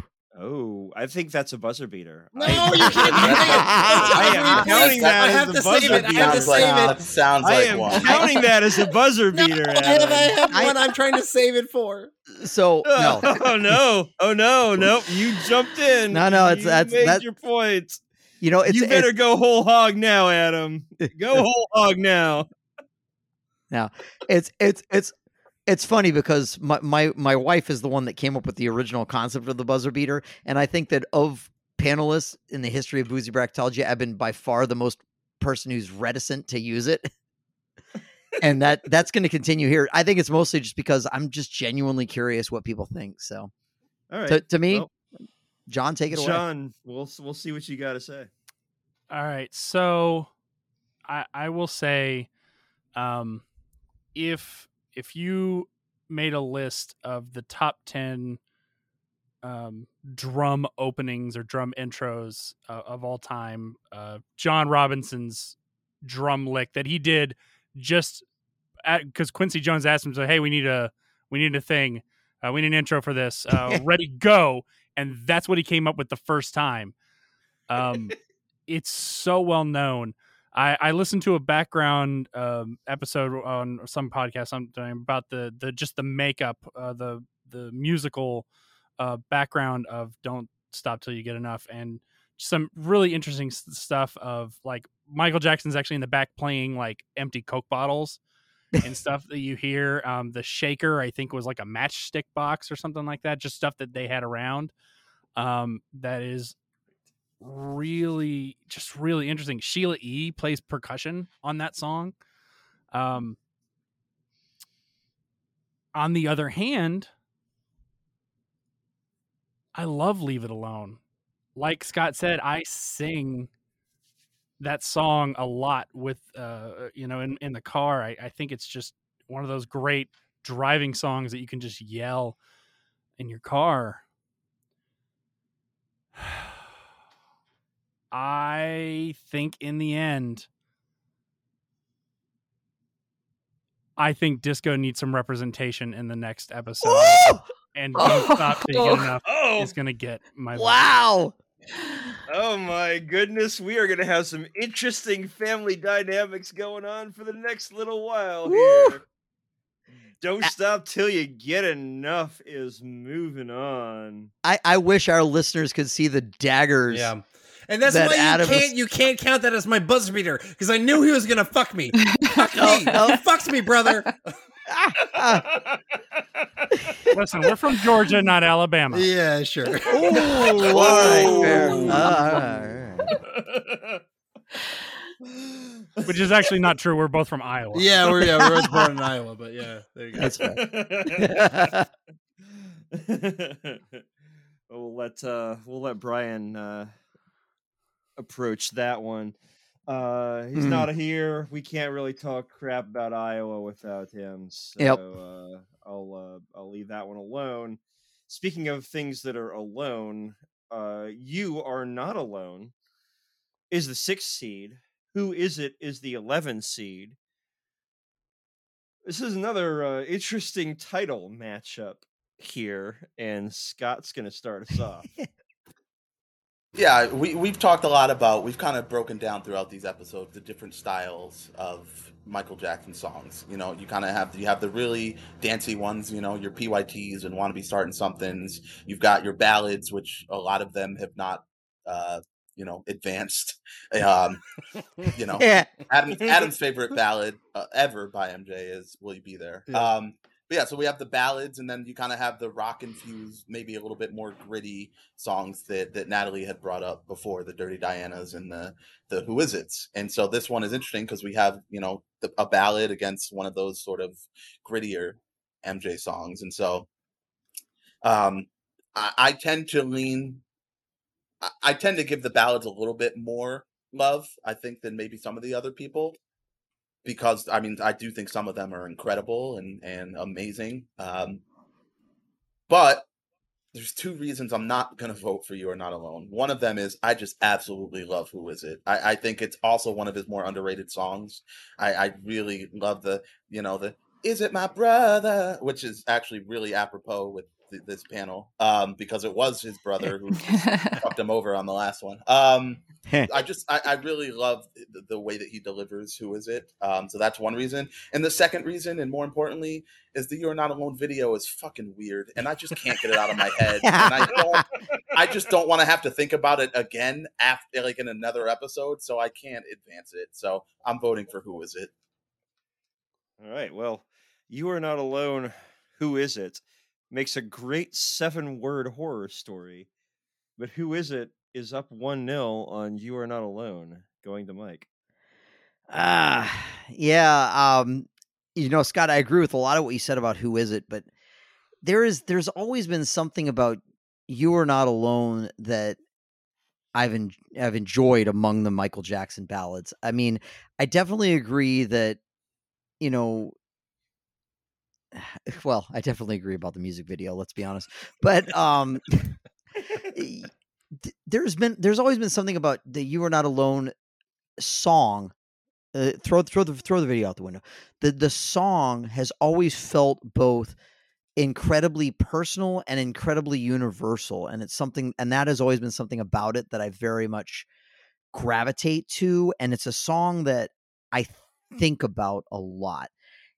Oh, I think that's a buzzer beater. No, I- you can't do that. I am counting that I as have a buzzer save it. I have to save it. that sounds I like am one. counting that as a buzzer beater. I have, I have one I'm trying to save it for. So no, Oh no! Oh no! Nope! You jumped in. No, no, it's- you that's- made that- your point. you know it's you better it's, go whole hog now, Adam. Go whole hog now. now. it's it's it's it's funny because my, my my wife is the one that came up with the original concept of the buzzer beater, and I think that of panelists in the history of boozy bracketology, I've been by far the most person who's reticent to use it. and that that's going to continue here. I think it's mostly just because I'm just genuinely curious what people think. So All right. to, to me, well, John, take it away. John, we'll we'll see what you got to say. All right, so I I will say, um, if if you made a list of the top ten um, drum openings or drum intros uh, of all time, uh, John Robinson's drum lick that he did just because Quincy Jones asked him, so hey, we need a we need a thing, uh, we need an intro for this, uh, ready go, and that's what he came up with the first time. Um, it's so well known. I, I listened to a background um, episode on some podcast sometime about the the just the makeup, uh, the the musical uh, background of "Don't Stop Till You Get Enough," and some really interesting stuff of like Michael Jackson's actually in the back playing like empty Coke bottles and stuff that you hear. Um, the shaker, I think, was like a matchstick box or something like that. Just stuff that they had around. Um, that is really just really interesting. Sheila E plays percussion on that song. Um on the other hand, I love Leave It Alone. Like Scott said, I sing that song a lot with uh you know in, in the car. I, I think it's just one of those great driving songs that you can just yell in your car. I think in the end, I think disco needs some representation in the next episode. Woo! And oh, don't stop till you oh, enough Oh, is gonna get my vote. Wow. oh my goodness, we are gonna have some interesting family dynamics going on for the next little while Woo! here. Don't stop till you get enough is moving on. I, I wish our listeners could see the daggers. Yeah. And that's That why you Adam was- can't you can't count that as my buzz beater because I knew he was gonna fuck me. Fuck me. no. He fucks me, brother. Listen, we're from Georgia, not Alabama. yeah, sure. Ooh, all right, fair. Uh, all right. Which is actually not true. We're both from Iowa. yeah, we're yeah, we're both born in Iowa, but yeah, there you go. That's fair. we'll let uh we'll let Brian uh approach that one. Uh he's Hmm. not here. We can't really talk crap about Iowa without him. So Yep. uh I'll uh I'll leave that one alone. Speaking of things that are alone, uh you are not alone is the sixth seed. Who is it is the 11 seed. This is another uh, interesting title matchup here, and Scott's going to start us off. Yeah, we we've talked a lot about we've kind of broken down throughout these episodes the different styles of Michael Jackson songs. You know, you kind of have you have the really dancey ones, you know, your PYTs and want to be starting somethings. You've got your ballads, which a lot of them have not, uh, you know, advanced. Um, you know, yeah. Adam, Adam's favorite ballad uh, ever by MJ is "Will You Be There." Yeah. Um, but yeah, so we have the ballads, and then you kind of have the rock infused, maybe a little bit more gritty songs that that Natalie had brought up before, the Dirty Dianas and the the Who Is It's. And so this one is interesting because we have you know the, a ballad against one of those sort of grittier MJ songs, and so um, I, I tend to lean. I, I tend to give the ballads a little bit more love, I think, than maybe some of the other people because I mean I do think some of them are incredible and and amazing. Um, but there's two reasons I'm not gonna vote for you or not alone. One of them is I just absolutely love Who Is It. I, I think it's also one of his more underrated songs. I, I really love the you know the Is It My Brother, which is actually really apropos with th- this panel um, because it was his brother who fucked him over on the last one. Um, I just I, I really love the, the way that he delivers Who Is It. Um, so that's one reason. And the second reason, and more importantly, is the You're Not Alone video is fucking weird, and I just can't get it out of my head. And I don't. I just don't want to have to think about it again after like in another episode, so I can't advance it. So I'm voting for Who Is It. All right. Well, you are not alone. Who is it? Makes a great seven word horror story. But who is it is up 1 0 on You Are Not Alone, going to Mike. Ah, yeah. Um, you know, Scott, I agree with a lot of what you said about who is it, but there is there's always been something about you are not alone that I've en- I've enjoyed among the Michael Jackson ballads. I mean, I definitely agree that you know well, I definitely agree about the music video, let's be honest. But um there's been there's always been something about the you are not alone song uh, throw throw the throw the video out the window. The the song has always felt both incredibly personal and incredibly universal and it's something and that has always been something about it that I very much gravitate to and it's a song that I think about a lot.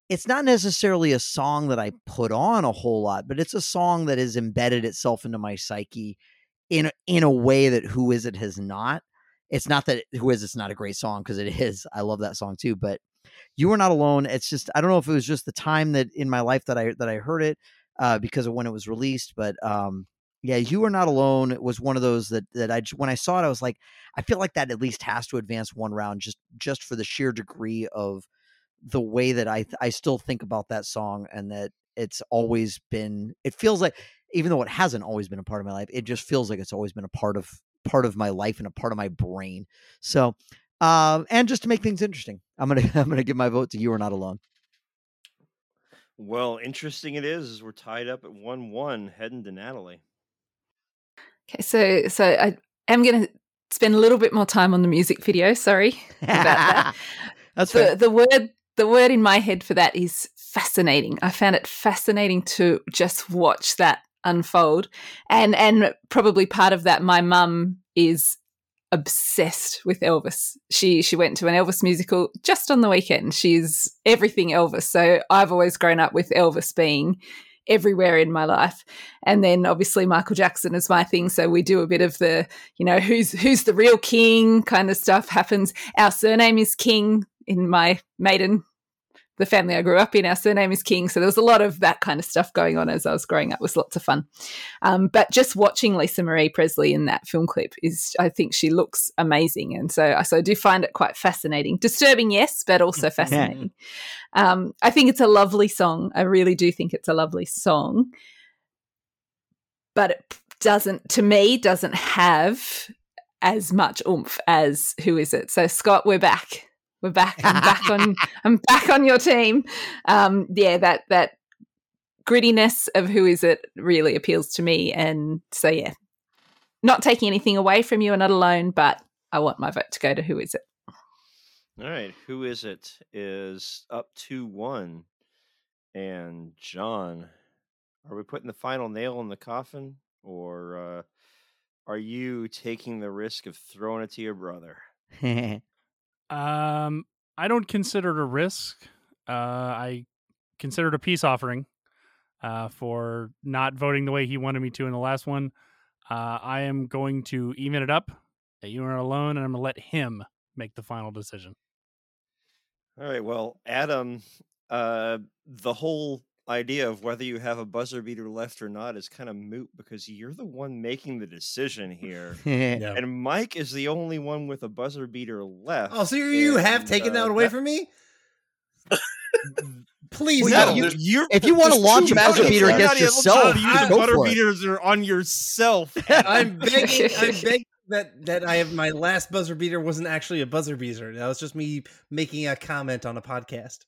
It's not necessarily a song that I put on a whole lot, but it's a song that has embedded itself into my psyche in in a way that who is it has not. It's not that who is it's not a great song because it is i love that song too but you are not alone it's just i don't know if it was just the time that in my life that i that i heard it uh, because of when it was released but um yeah you are not alone was one of those that that i when i saw it i was like i feel like that at least has to advance one round just just for the sheer degree of the way that i i still think about that song and that it's always been it feels like even though it hasn't always been a part of my life it just feels like it's always been a part of part of my life and a part of my brain. So, um, and just to make things interesting, I'm gonna I'm gonna give my vote to you are not alone. Well, interesting it is. is We're tied up at one one, heading to Natalie. Okay, so so I am going to spend a little bit more time on the music video. Sorry about that. That's the fair. the word the word in my head for that is fascinating. I found it fascinating to just watch that unfold, and and probably part of that. My mum is obsessed with Elvis. She she went to an Elvis musical just on the weekend. She's everything Elvis. So I've always grown up with Elvis being everywhere in my life. And then obviously Michael Jackson is my thing. So we do a bit of the, you know, who's who's the real king kind of stuff happens. Our surname is King in my maiden the family I grew up in, our surname is King. So there was a lot of that kind of stuff going on as I was growing up. It was lots of fun. Um, but just watching Lisa Marie Presley in that film clip is, I think she looks amazing. And so, so I do find it quite fascinating. Disturbing, yes, but also fascinating. um, I think it's a lovely song. I really do think it's a lovely song. But it doesn't, to me, doesn't have as much oomph as Who Is It? So, Scott, we're back. We're back. I'm back on. I'm back on your team. Um, yeah, that that grittiness of who is it really appeals to me, and so yeah, not taking anything away from you and not alone, but I want my vote to go to who is it. All right, who is it? Is up to one, and John, are we putting the final nail in the coffin, or uh, are you taking the risk of throwing it to your brother? Um, I don't consider it a risk. Uh, I consider it a peace offering uh, for not voting the way he wanted me to in the last one. Uh, I am going to even it up that you are alone, and I'm going to let him make the final decision. All right, well, Adam, uh, the whole idea of whether you have a buzzer beater left or not is kind of moot because you're the one making the decision here. Yeah. And Mike is the only one with a buzzer beater left. Oh, so you you have taken uh, that away that- from me? Please, Well, no. you- you're, if you want to launch a buzzer beater against not yourself, to use I- the go butter for it. beaters are on yourself. I'm begging. I'm begging that that I have my last buzzer beater wasn't actually a buzzer beater. That was just me making a comment on a podcast.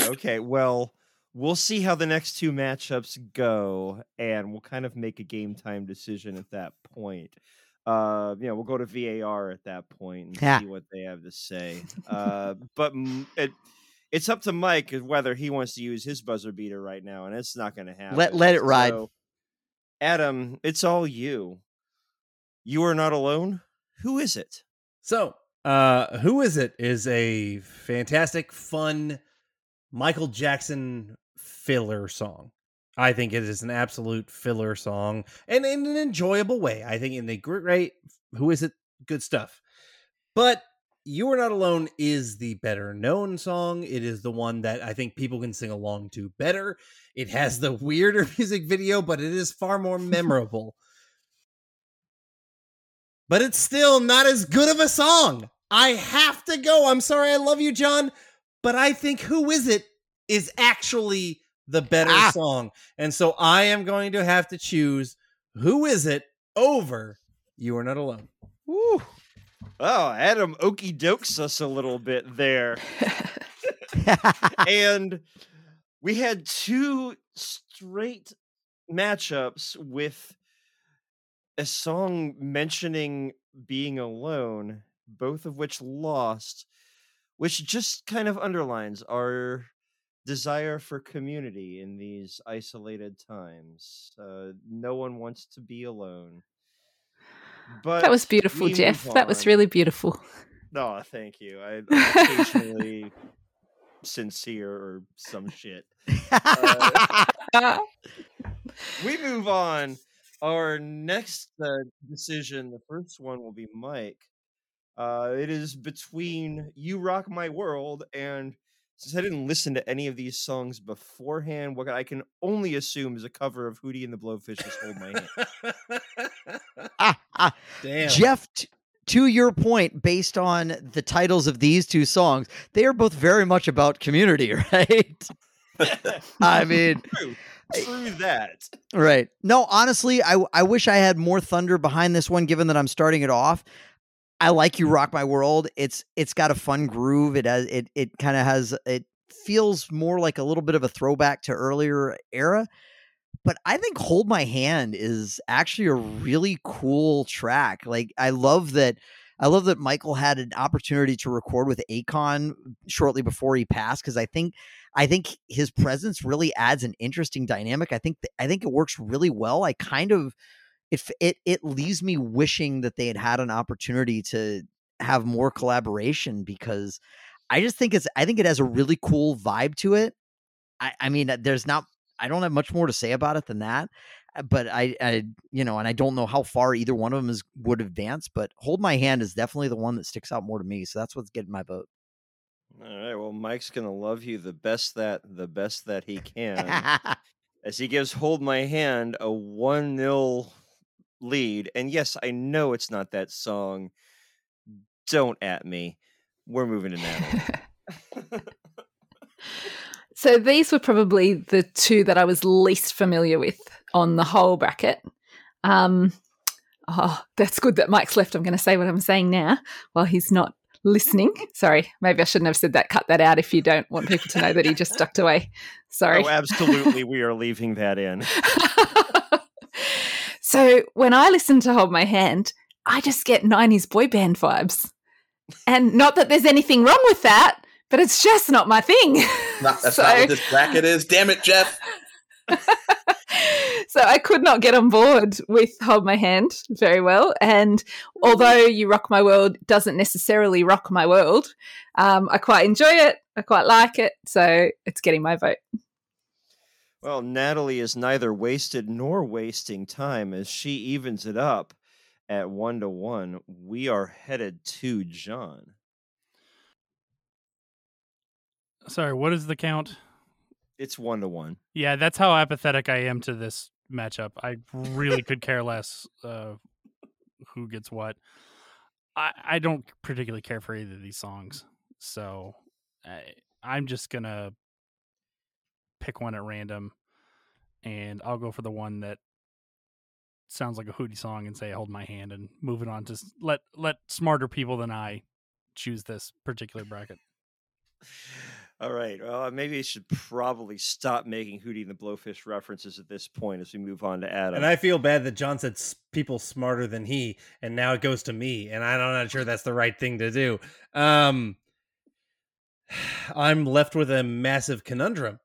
okay, well, we'll see how the next two matchups go, and we'll kind of make a game time decision at that point. Uh, you know, we'll go to VAR at that point and Yeah. see what they have to say. Uh, but it, it's up to Mike whether he wants to use his buzzer beater right now, and it's not going to happen. Let- let it ride. So, Adam, it's all you. You are not alone. Who is it? So, uh, who is it? Is a fantastic, fun Michael Jackson filler song. I think it is an absolute filler song, and in an enjoyable way. I think in the great. Right, who is it? Good stuff. But "You Are Not Alone" is the better known song. It is the one that I think people can sing along to better. It has the weirder music video, but it is far more memorable. but it's still not as good of a song. I have to go. I'm sorry, I love you, John, but I think "Who Is It" is actually the better Ah. song. And so I am going to have to choose who is it over You Are Not Alone. Woo. Oh, Adam okey dokes us a little bit there. and we had two straight matchups with a song mentioning being alone, both of which lost, which just kind of underlines our desire for community in these isolated times. Uh, no one wants to be alone. But that was beautiful, Jeff. That was really beautiful. No, thank you. I, I'm occasionally sincere or some shit. Uh, We move on. Our next uh, decision, the first one will be Mike. Uh, it is between "You Rock My World" and since I didn't listen to any of these songs beforehand, what I can only assume is a cover of Hootie and the Blowfish just "Hold My Hand." Ah, ah, Damn. Jeff, t- to your point, based on the titles of these two songs, they are both very much about community, right? I mean, True, true that. right. No, honestly, I I wish I had more thunder behind this one, given that I'm starting it off. I like you mm. rock my world. It's it's got a fun groove. It has it it kind of has it feels more like a little bit of a throwback to earlier era. But I think Hold My Hand is actually a really cool track. Like I love that I love that Michael had an opportunity to record with Akon shortly before he passed because I think I think his presence really adds an interesting dynamic. I think th- I think it works really well. I kind of it it it leaves me wishing that they had had an opportunity to have more collaboration because I just think it's I think it has a really cool vibe to it. I I mean there's not I don't have much more to say about it than that. uh, But I, I, you know, and I don't know how far either one of them is would advance. But hold my hand is definitely the one that sticks out more to me. So that's what's getting my vote. All right. Well, Mike's gonna love you the best that the best that he can. as he gives Hold My Hand a 1 0 lead. And yes, I know it's not that song. Don't at me. We're moving to Natalie. so these were probably the two that I was least familiar with on the whole bracket. Um, oh, that's good that Mike's left. I'm going to say what I'm saying now while he's not listening. Sorry, maybe I shouldn't have said that. Cut that out if you don't want people to know that he just ducked away. Sorry. oh, absolutely. We are leaving that in. so when I listen to Hold My Hand, I just get 90s boy band vibes. And not that there's anything wrong with that, but it's just not my thing. That's So- not what this bracket is. Damn it, Jeff. so I could not get on board with Hold My Hand very well. And although You Rock My World doesn't necessarily rock my world, um, I quite enjoy it. I quite like it. So it's getting my vote. Well, Natalie is neither wasted nor wasting time as she evens it up at one to one. We are headed to John. Sorry, what is the count? It's one to one. Yeah, that's how apathetic I am to this matchup. I really could care less uh, who gets what. I, I don't particularly care for either of these songs, so I, I'm just gonna pick one at random, and I'll go for the one that sounds like a Hootie song and say "Hold My Hand" and move it on to let let smarter people than I choose this particular bracket. All right. Well, maybe I should probably stop making Hootie and the Blowfish references at this point as we move on to Adam. And I feel bad that John said s- people smarter than he, and now it goes to me, and I'm not sure that's the right thing to do. Um, I'm left with a massive conundrum.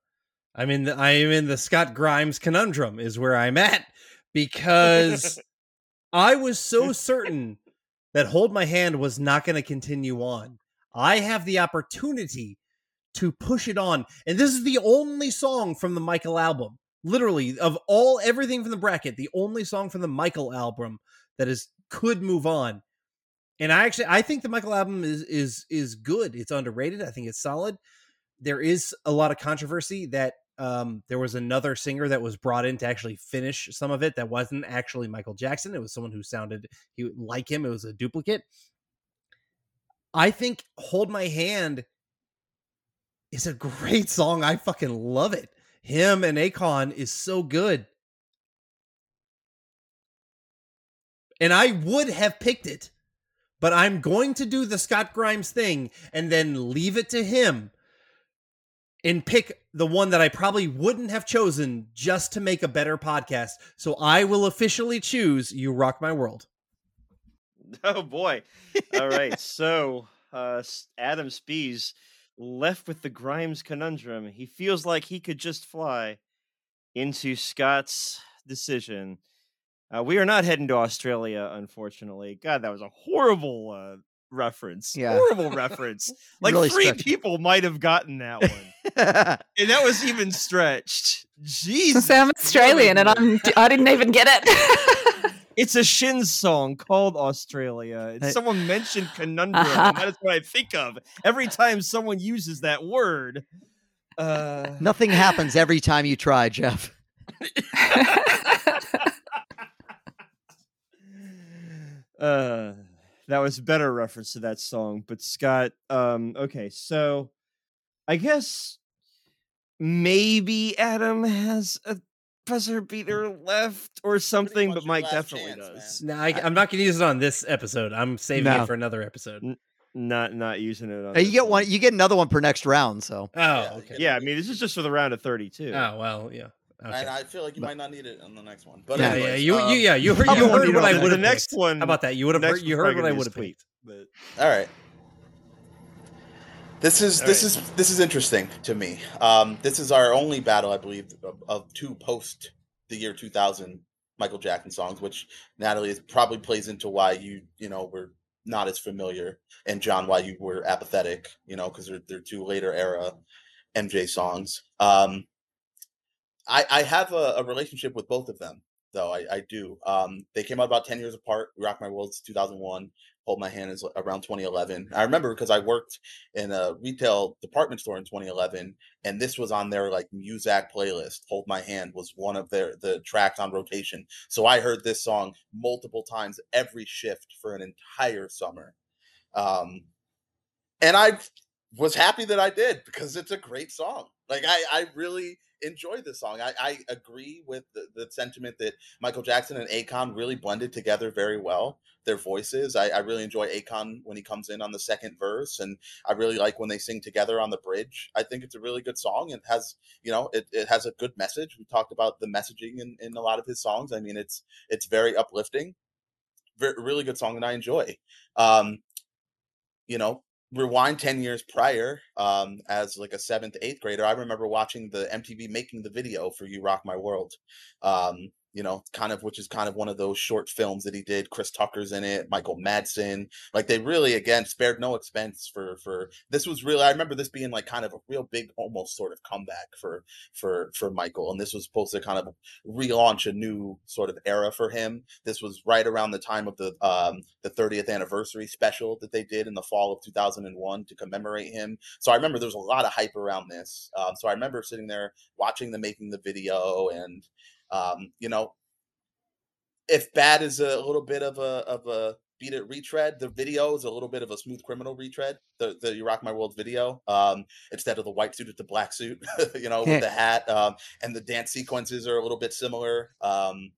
I'm in the, I am in the Scott Grimes conundrum is where I'm at because I was so certain that Hold My Hand was not going to continue on. I have the opportunity to push it on, and this is the only song from the Michael album literally of all everything from the bracket the only song from the michael album that is could move on. And i actually i think the michael album is is is good. It's underrated. I think it's solid. There is a lot of controversy that um there was another singer that was brought in to actually finish some of it that wasn't actually michael jackson it was someone who sounded he like him it was a duplicate i think hold my hand is a great song. I fucking love it. Him and Akon is so good. And I would have picked it, but I'm going to do the Scott Grimes thing and then leave it to him and pick the one that I probably wouldn't have chosen just to make a better podcast. So I will officially choose You Rock My World. Oh boy. All right. so uh Adam Spees left with the Grimes conundrum. He feels like he could just fly into Scott's decision. Uh, we are not heading to Australia, unfortunately. God, that was a horrible uh, reference. Yeah. Horrible reference. Like Really three stretched. people might have gotten that one. and that was even stretched. Jesus. I'm Australian and I'm I didn't even get it. It's a Shin song called Australia. And someone mentioned conundrum, and that is what I think of every time someone uses that word. Uh, Nothing happens every time you try, Jeff. uh, that was a better reference to that song. But Scott, um, okay, so I guess maybe Adam has a buzzer beater left or something, but Mike definitely chance, does. No, I, I'm not going to use it on this episode. I'm saving No. it for another episode. Not not using it on Hey, you get one. You get another one per next round. So Oh, Yeah, okay. Yeah, I mean this is just for the round of thirty-two. Oh well, yeah. Okay. And I feel like you But- might not need it on the next one. But yeah, yeah, you, um, you, yeah, you heard, you heard what I would have the next picked. one. How about that? You would have heard, you heard what I would have be a picked. tweet, All right. This is All this right. is this is interesting to me. Um, this is our only battle, I believe, of, of two post the year 2000 Michael Jackson songs, which Natalie is, probably plays into why you you know were not as familiar, and John why you were apathetic, you know, because they're they're two later era MJ songs. Um, I I have a, a relationship with both of them, though I, I do. Um, they came out about 10 years apart. Rock My World's 2001. Hold My Hand is around 2011. I remember because I worked in a retail department store in 2011, and this was on their like Muzak playlist. Hold My Hand was one of their the tracks on rotation. So I heard this song multiple times every shift for an entire summer. Um, and I was happy that I did because it's a great song. Like I, I really enjoy this song. I, I agree with the, the sentiment that Michael Jackson and Akon really blended together very well. Their voices. I, I really enjoy Akon when he comes in on the second verse, and I really like when they sing together on the bridge. I think it's a really good song It has, you know, it, it has a good message. We talked about the messaging in, in a lot of his songs. I mean, it's it's very uplifting. Very, really good song that I enjoy. Um, you know, rewind 10 years prior um as like a seventh eighth grader i remember watching the mtv making the video for you rock my world um you know kind of which is kind of one of those short films that he did chris tucker's in it michael madsen like they really again spared no expense for for this was really i remember this being like kind of a real big almost sort of comeback for for for michael and this was supposed to kind of relaunch a new sort of era for him this was right around the time of the um the 30th anniversary special that they did in the fall of 2001 to commemorate him. So I remember there was a lot of hype around this. Um, so I remember sitting there watching them making the video, and um, you know, if bad is a little bit of a of a beat it retread, the video is a little bit of a smooth criminal retread. The the You Rock My World video, um, instead of the white suit, it's the black suit. you know, with the hat, um, and the dance sequences are a little bit similar. Um,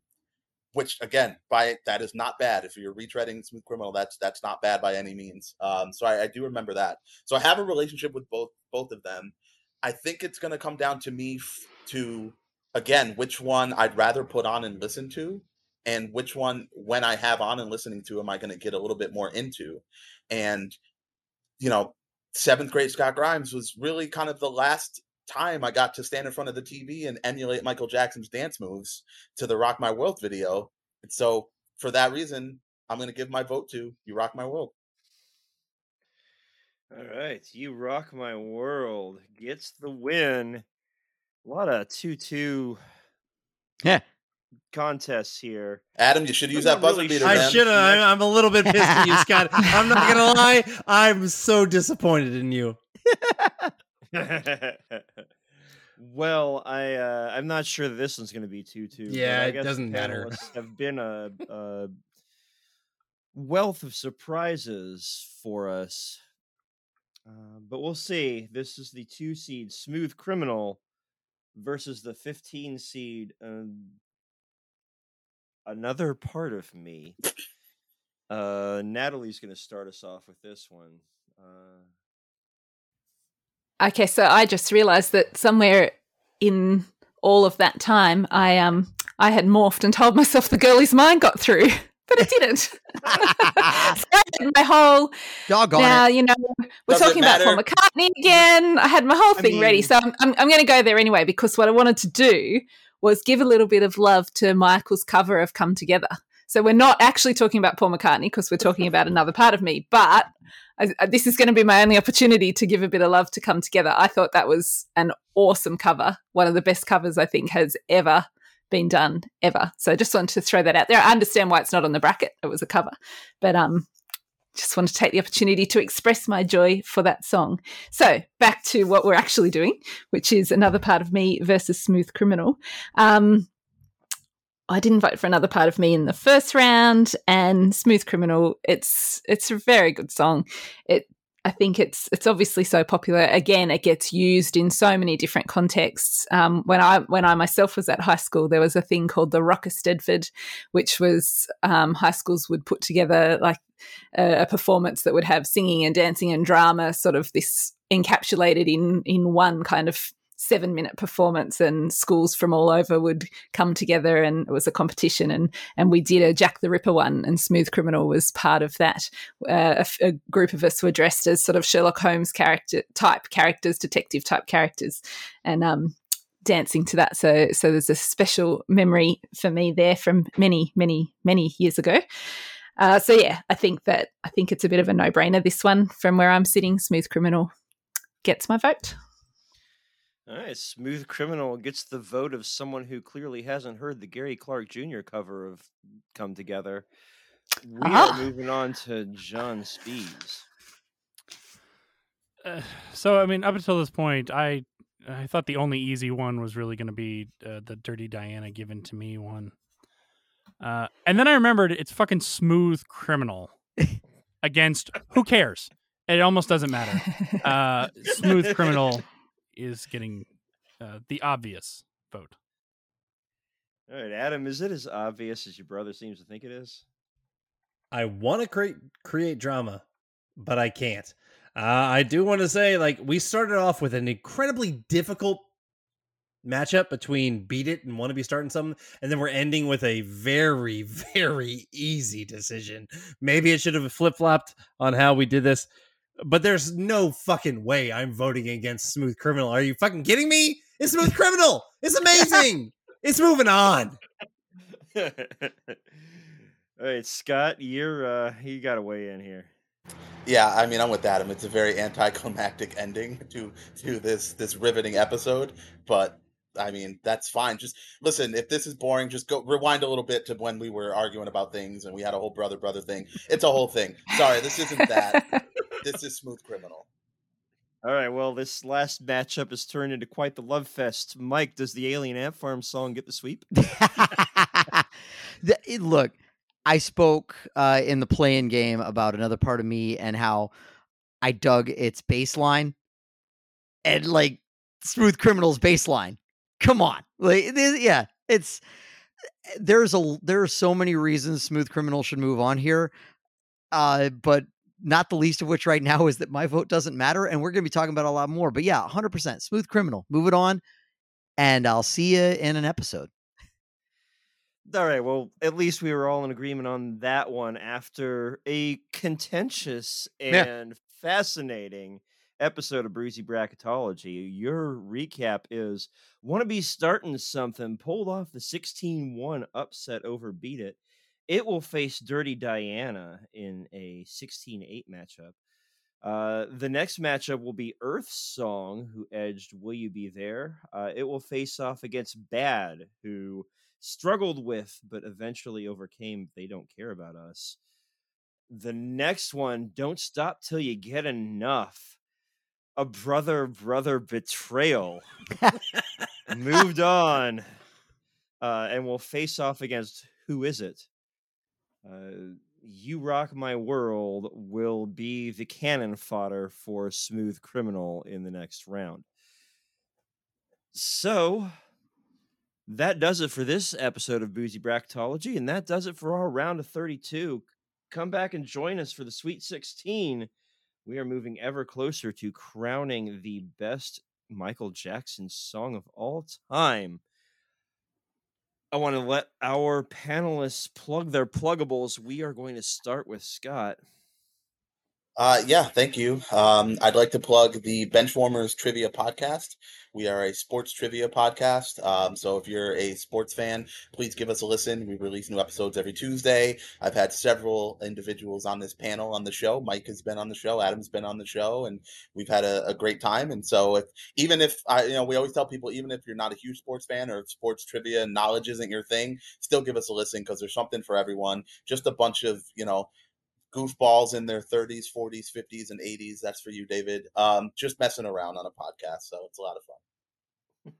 which again by that is not bad if you're retreading smooth criminal that's that's not bad by any means um so I, I do remember that so i have a relationship with both both of them i think it's going to come down to me f- to again which one i'd rather put on and listen to and which one when i have on and listening to am i going to get a little bit more into and you know seventh grade scott grimes was really kind of the last time i got to stand in front of the tv and emulate michael jackson's dance moves to the Rock My World video. And so for that reason, I'm going to give my vote to You Rock My World. All right, you rock my world gets the win. A lot of two-two Yeah. contests here. Adam, you should use I'm that buzzer really beater, sure. I should have. I'm, I'm a little bit pissed at you, Scott. I'm not gonna lie. I'm so disappointed in you. well, I uh, I'm not sure that this one's going to be two-two. Yeah, I it guess the doesn't matter. panelists Have been a, a wealth of surprises for us. Uh, but we'll see. This is the two seed Smooth Criminal versus the 15 seed um, Another Part of Me. Uh, Natalie's going to start us off with this one. Uh, Okay, so I just realised that somewhere in all of that time, I um I had morphed and told myself the Girl Is Mine got through, but it didn't. so I had my whole Doggone now it. you know we're Does talking about Paul? McCartney mm-hmm. again. I had my whole I thing ready, so I'm I'm, I'm going to go there anyway because what I wanted to do was give a little bit of love to Michael's cover of "Come Together." So we're not actually talking about Paul McCartney because we're talking about another part of me, but I, I- this is going to be my only opportunity to give a bit of love to come together. I thought that was an awesome cover, one of the best covers I think has ever been done ever. So I just wanted to throw that out there. I understand why it's not on the bracket; it was a cover, but um, just want to take the opportunity to express my joy for that song. So back to what we're actually doing, which is another part of me versus Smooth Criminal. Um, I didn't vote for another part of me in the first round, and Smooth Criminal. It's it's a very good song. It I think it's it's obviously so popular. Again, it gets used in so many different contexts. Um, when I when I myself was at high school, there was a thing called the Rock Eisteddfod, which was um, high schools would put together like a, a performance that would have singing and dancing and drama, sort of this encapsulated in in one kind of seven minute performance and schools from all over would come together and it was a competition and and we did a jack the ripper one and smooth criminal was part of that. Uh, a, group of us were dressed as sort of sherlock holmes character type characters detective type characters and um dancing to that. So so there's a special memory for me there from many many many years ago. Uh, so yeah i think that i think it's a bit of a no-brainer this one from where i'm sitting smooth criminal gets my vote all right, Smooth Criminal gets the vote of someone who clearly hasn't heard the Gary Clark Jr. cover of Come Together. We Ah. are moving on to John Spees. Uh, so I mean, up until this point, I I thought the only easy one was really going to be uh, the Dirty Diana give in to me one. Uh, and then I remembered it's fucking smooth criminal against who cares? It almost doesn't matter. Uh, smooth criminal is getting uh, the obvious vote. All right, Adam, is it as obvious as your brother seems to think it is? I want to create create drama, but I can't. Uh, I do want to say, like, we started off with an incredibly difficult matchup between Beat It and Want to Be Starting Something, and then we're ending with a very, very easy decision. Maybe it should have flip flopped on how we did this, but there's no fucking way I'm voting against Smooth Criminal. Are you fucking kidding me? It's Smooth Criminal. It's amazing. it's moving on. All right, Scott, you're uh you got to weigh in here. Yeah, I mean, I'm with Adam. It's a very anticlimactic ending to to this this riveting episode, but I mean, that's fine. Just listen. If this is boring, just go rewind a little bit to when we were arguing about things and we had a whole brother brother thing. It's a whole thing. Sorry, this isn't that. this is Smooth Criminal. All right, well, this last matchup has turned into quite the love fest. Mike, does the Alien Ant Farm song get the sweep? The- it- look, I spoke uh, in the play-in game about another part of me and how I dug its baseline and like Smooth Criminal's baseline. Come on, like it is- yeah, it's there's a there are so many reasons Smooth Criminal should move on here, uh, but not the least of which right now is that my vote doesn't matter, and we're going to be talking about a lot more. But yeah, 100% Smooth Criminal, move it on, and I'll see you in an episode. All right, well, at least we were all in agreement on that one after a contentious Yeah. and fascinating episode of Boozy Bracketology. Your recap is want to be starting something, pulled off the 16 1 upset over Beat It. It will face Dirty Diana in a 16 8 matchup. Uh, the next matchup will be Earth Song, who edged Will You Be There? Uh, it will face off against Bad, who struggled with but eventually overcame They Don't Care About Us. The next one, Don't Stop Till You Get Enough. A brother brother betrayal. Moved on. Uh, and will face off against Who Is It? Uh, You Rock My World will be the cannon fodder for Smooth Criminal in the next round. So that does it for this episode of Boozy bracketology and that does it for our round of 32. Come back and join us for the Sweet 16. We are moving ever closer to crowning the best Michael Jackson song of all time. I want to let our panelists plug their pluggables. We are going to start with Scott. Uh, yeah, thank you. Um, I'd like to plug the Benchwarmers Trivia Podcast. We are a sports trivia podcast. Um, so if you're a sports fan, please give us a listen. We release new episodes every Tuesday. I've had several individuals on this panel on the show. Mike has been on the show. Adam's been on the show, and we've had a, a great time. And so, if even if I, you know, we always tell people, even if you're not a huge sports fan or if sports trivia knowledge isn't your thing, still give us a listen because there's something for everyone. Just a bunch of you know goofballs in their 30s, 40s, 50s, and 80s. That's for you, David. Um, just messing around on a podcast, so it's a lot of fun.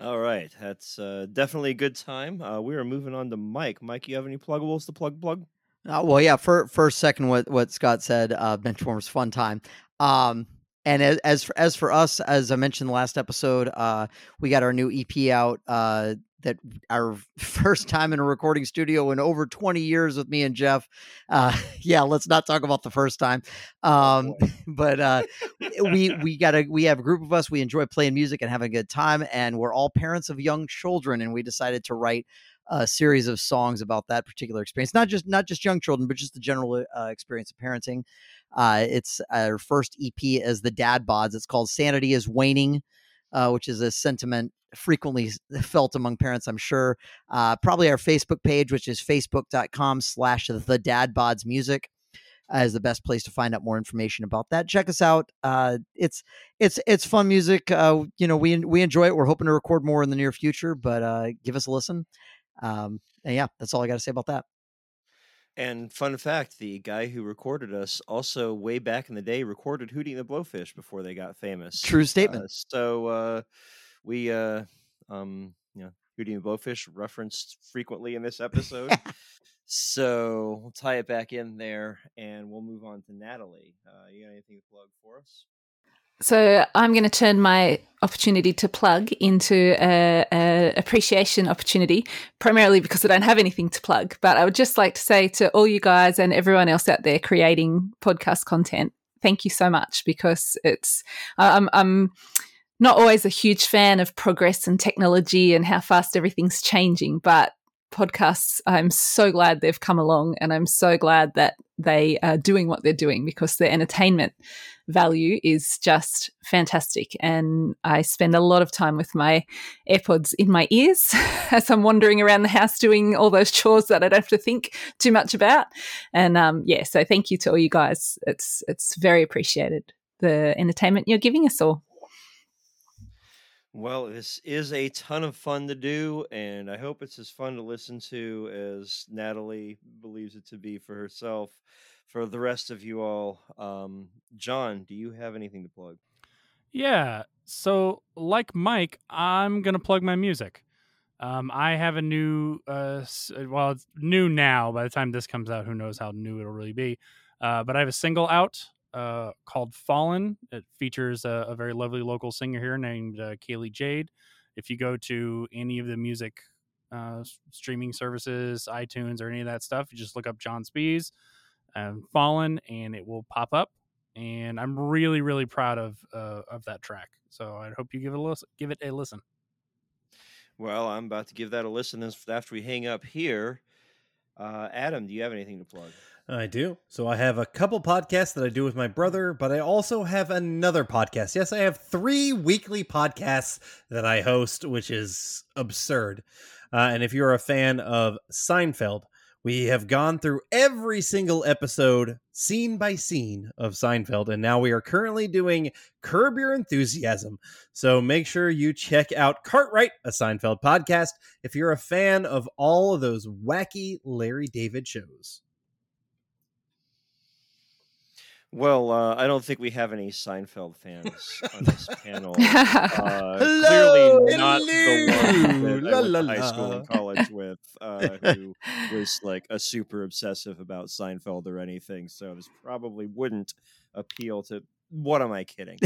All right, that's uh, definitely a good time. Uh, we are moving on to Mike. Mike, you have any pluggables to plug? Plug. Uh, well, yeah. For first, second, what what Scott said, uh, Benchwarmers fun time. Um, and as as for, as for us, as I mentioned the last episode, uh, we got our new EP out. Uh, that our first time in a recording studio in over 20 years with me and Jeff. Uh, yeah, let's not talk about the first time. Um, but uh, we we got a we have a group of us. We enjoy playing music and having a good time, and we're all parents of young children, and we decided to write a series of songs about that particular experience. Not just not just young children, but just the general uh, experience of parenting. Uh, it's our first EP as the Dad Bods. It's called Sanity is Waning. Uh, which is a sentiment frequently felt among parents, I'm sure. Uh, probably our Facebook page, which is facebook.com slash the dad bods music. Uh, is the best place to find out more information about that. Check us out. Uh, it's it's it's fun music. Uh, you know, we we enjoy it. We're hoping to record more in the near future, but uh, give us a listen. Um, and yeah, that's all I got to say about that. And fun fact: the guy who recorded us also, way back in the day, recorded Hootie and the Blowfish before they got famous. True statement. Uh, so uh, we, uh, um, you know, Hootie and the Blowfish referenced frequently in this episode. so we'll tie it back in there, and we'll move on to Natalie. Uh, you got anything to plug for us? So I'm going to turn my opportunity to plug into a, a, appreciation opportunity, primarily because I don't have anything to plug. But I would just like to say to all you guys and everyone else out there creating podcast content, thank you so much because it's I'm, I'm not always a huge fan of progress and technology and how fast everything's changing, but podcasts, I'm so glad they've come along and I'm so glad that they are doing what they're doing because their entertainment value is just fantastic. And I spend a lot of time with my AirPods in my ears as I'm wandering around the house doing all those chores that I don't have to think too much about. And um, yeah, so thank you to all you guys. It's it's very appreciated the entertainment you're giving us all. Well, this is a ton of fun to do, and I hope it's as fun to listen to as Natalie believes it to be for herself. For the rest of you all, um, John, do you have anything to plug? Yeah. So, like Mike, I'm going to plug my music. Um, I have a new, uh, well, it's new now. By the time this comes out, who knows how new it'll really be. Uh, but I have a single out uh, called Fallen. It features a, a, very lovely local singer here named uh, Kaylee Jade. If you go to any of the music uh, streaming services, iTunes, or any of that stuff, you just look up John Spees and Fallen, and it will pop up. And I'm really, really proud of uh, of that track. So I hope you give it a listen. Give it a listen. Well, I'm about to give that a listen after we hang up here. Uh, Adam, do you have anything to plug? I do. So I have a couple podcasts that I do with my brother, but I also have another podcast. Yes, I have three weekly podcasts that I host, which is absurd. Uh, and if you're a fan of Seinfeld, we have gone through every single episode, scene by scene, of Seinfeld, and now we are currently doing Curb Your Enthusiasm. So make sure you check out Cartwright, a Seinfeld podcast, if you're a fan of all of those wacky Larry David shows. Well, uh, I don't think we have any Seinfeld fans on this panel. Uh, clearly not the one that I La, went la, to high school and college with, uh, who was like a super obsessive about Seinfeld or anything. So this probably wouldn't appeal to. What am I kidding?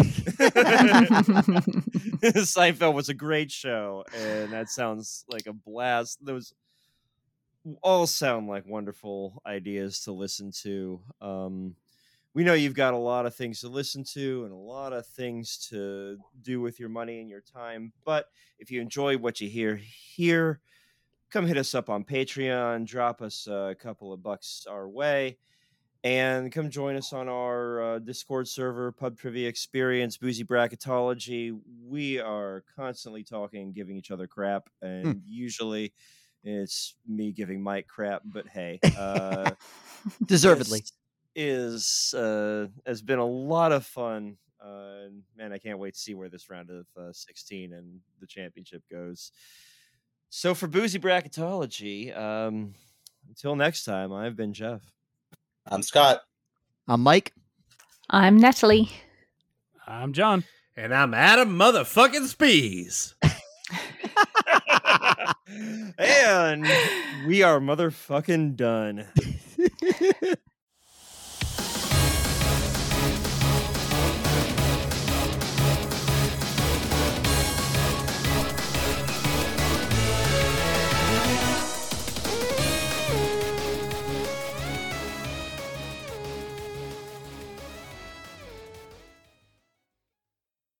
Seinfeld was a great show, and that sounds like a blast. Those all sound like wonderful ideas to listen to. Um, we know you've got a lot of things to listen to and a lot of things to do with your money and your time. But if you enjoy what you hear here, come hit us up on Patreon, drop us a couple of bucks our way, and come join us on our uh, Discord server, Pub Trivia Experience, Boozy Bracketology. We are constantly talking, giving each other crap, and usually it's me giving Mike crap, but hey. Uh, Deservedly. Is uh has been a lot of fun uh man i can't wait to see where this round of uh, 16 and the championship goes so for boozy bracketology um until next time i've been jeff I'm Scott. I'm Mike. I'm Natalie. I'm John. And I'm Adam motherfucking Spees. and we are motherfucking done